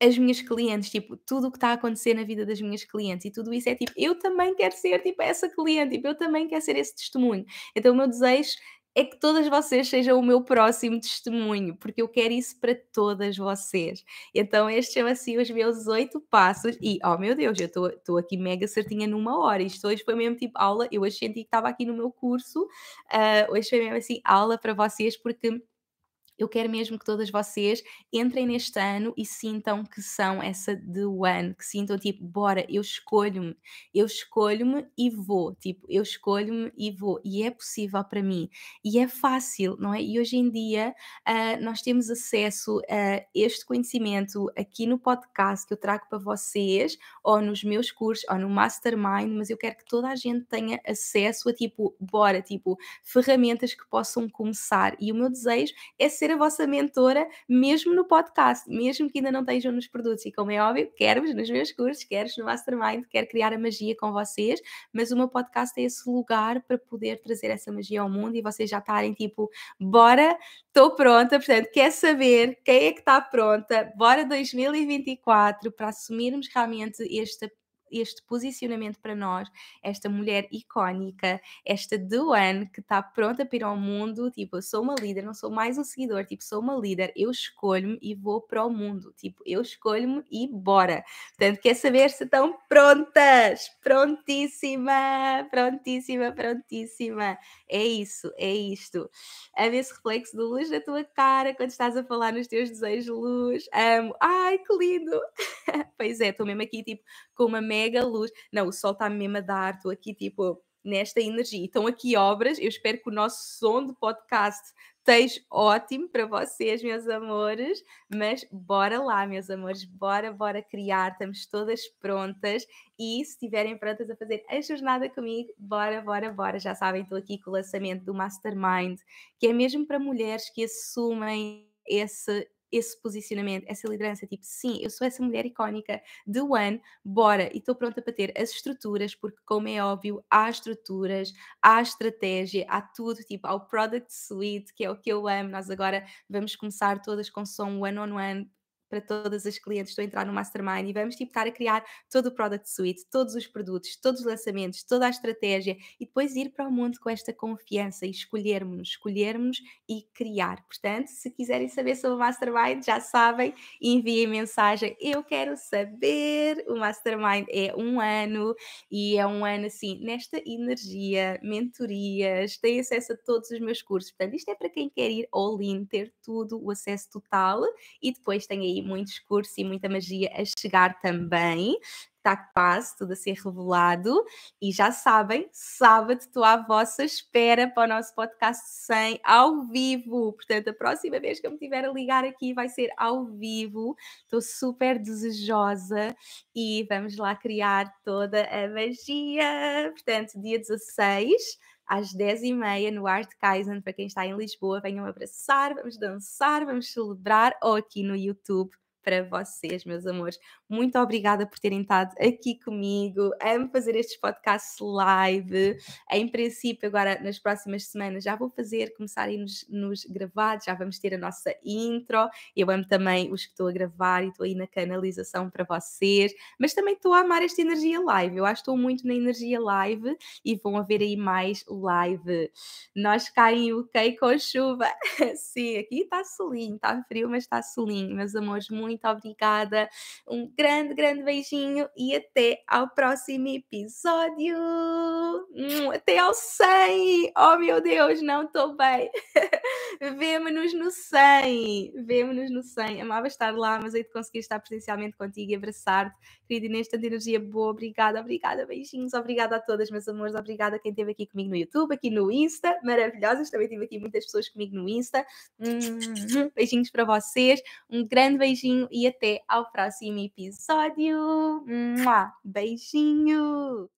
S1: as minhas clientes, tipo, tudo o que está a acontecer na vida das minhas clientes e tudo isso é tipo, eu também quero ser tipo essa cliente, tipo, eu também quero ser esse testemunho. Então o meu desejo é que todas vocês sejam o meu próximo testemunho, porque eu quero isso para todas vocês. Então, são assim os meus oito passos. E, oh meu Deus, eu estou aqui mega certinha numa hora. Isto hoje foi mesmo tipo aula. Eu hoje senti que estava aqui no meu curso. Uh, hoje foi mesmo assim aula para vocês, porque eu quero mesmo que todas vocês entrem neste ano e sintam que são essa The One, que sintam tipo, bora, eu escolho-me, eu escolho-me e vou, tipo, eu escolho-me e vou, e é possível para mim, e é fácil, não é? E hoje em dia uh, nós temos acesso a este conhecimento aqui no podcast que eu trago para vocês, ou nos meus cursos, ou no Mastermind, mas eu quero que toda a gente tenha acesso a tipo, bora, tipo, ferramentas que possam começar, e o meu desejo é ser ser a vossa mentora, mesmo no podcast, mesmo que ainda não estejam nos produtos. E como é óbvio, quero-vos nos meus cursos, quero-vos no Mastermind, quero criar a magia com vocês, mas o meu podcast é esse lugar para poder trazer essa magia ao mundo e vocês já estarem tipo, bora, estou pronta. Portanto, quer saber quem é que está pronta? Bora 2024 para assumirmos realmente esta este posicionamento para nós, esta mulher icónica, esta Duane que está pronta para ir ao mundo, tipo, eu sou uma líder, não sou mais um seguidor, tipo, sou uma líder, eu escolho-me e vou para o mundo, tipo, eu escolho-me e bora. Portanto, quer saber se estão prontas? Prontíssima, prontíssima, prontíssima. É isso, é isto. A ver esse reflexo de luz na tua cara quando estás a falar nos teus desejos de luz. Amo. Ai, que lindo! pois é, estou mesmo aqui, tipo, com uma mega luz. Não, o sol está mesmo a dar, estou aqui tipo nesta energia. Estão aqui obras, eu espero que o nosso som do podcast esteja ótimo para vocês, meus amores, mas bora lá, meus amores, bora, bora criar, estamos todas prontas e se estiverem prontas a fazer a jornada comigo, bora, bora, bora, já sabem, estou aqui com o lançamento do Mastermind, que é mesmo para mulheres que assumem esse esse posicionamento, essa liderança, tipo, sim, eu sou essa mulher icónica de One, bora, e estou pronta para ter as estruturas, porque, como é óbvio, há estruturas, há estratégia, há tudo, tipo, há o Product Suite, que é o que eu amo. Nós agora vamos começar todas com som one-on-one, para todas as clientes estão a entrar no Mastermind e vamos tipo, estar a criar todo o Product Suite, todos os produtos, todos os lançamentos, toda a estratégia e depois ir para o mundo com esta confiança e escolhermos, escolhermos e criar. Portanto, se quiserem saber sobre o Mastermind, já sabem, enviem mensagem. Eu quero saber. O Mastermind é um ano e é um ano assim, nesta energia, mentorias, tem acesso a todos os meus cursos. Portanto, isto é para quem quer ir all in, ter tudo, o acesso total e depois tem aí muitos cursos e muita magia a chegar também está quase tudo a ser revelado. E já sabem, sábado estou à vossa espera para o nosso podcast 100 ao vivo. Portanto, a próxima vez que eu me tiver a ligar aqui vai ser ao vivo. Estou super desejosa e vamos lá criar toda a magia. Portanto, dia 16 às 10h30 no Art Kaizen, para quem está em Lisboa, venham abraçar, vamos dançar, vamos celebrar, ou aqui no YouTube para vocês, meus amores. Muito obrigada por terem estado aqui comigo. Amo fazer estes podcasts live. Em princípio, agora nas próximas semanas já vou fazer, começarem nos, nos gravados, já vamos ter a nossa intro. Eu amo também os que estou a gravar e estou aí na canalização para vocês. Mas também estou a amar esta energia live. Eu acho que estou muito na energia live e vão haver aí mais live. Nós caem o UK com chuva. Sim, aqui está solinho, está frio, mas está solinho. Meus amores, muito obrigada. Um grande, grande beijinho e até ao próximo episódio. Até ao 100. Oh meu Deus, não estou bem. Vemo-nos no 100. Vemo-nos no 100. Amava estar lá, mas aí de conseguir estar presencialmente contigo e abraçar-te. Querida Inês, tanta energia boa. Obrigada, obrigada. Beijinhos. Obrigada a todas, meus amores. Obrigada a quem esteve aqui comigo no YouTube, aqui no Insta. Maravilhosas. Também tive aqui muitas pessoas comigo no Insta. Hum, beijinhos para vocês. Um grande beijinho e até ao próximo episódio. Beijinho!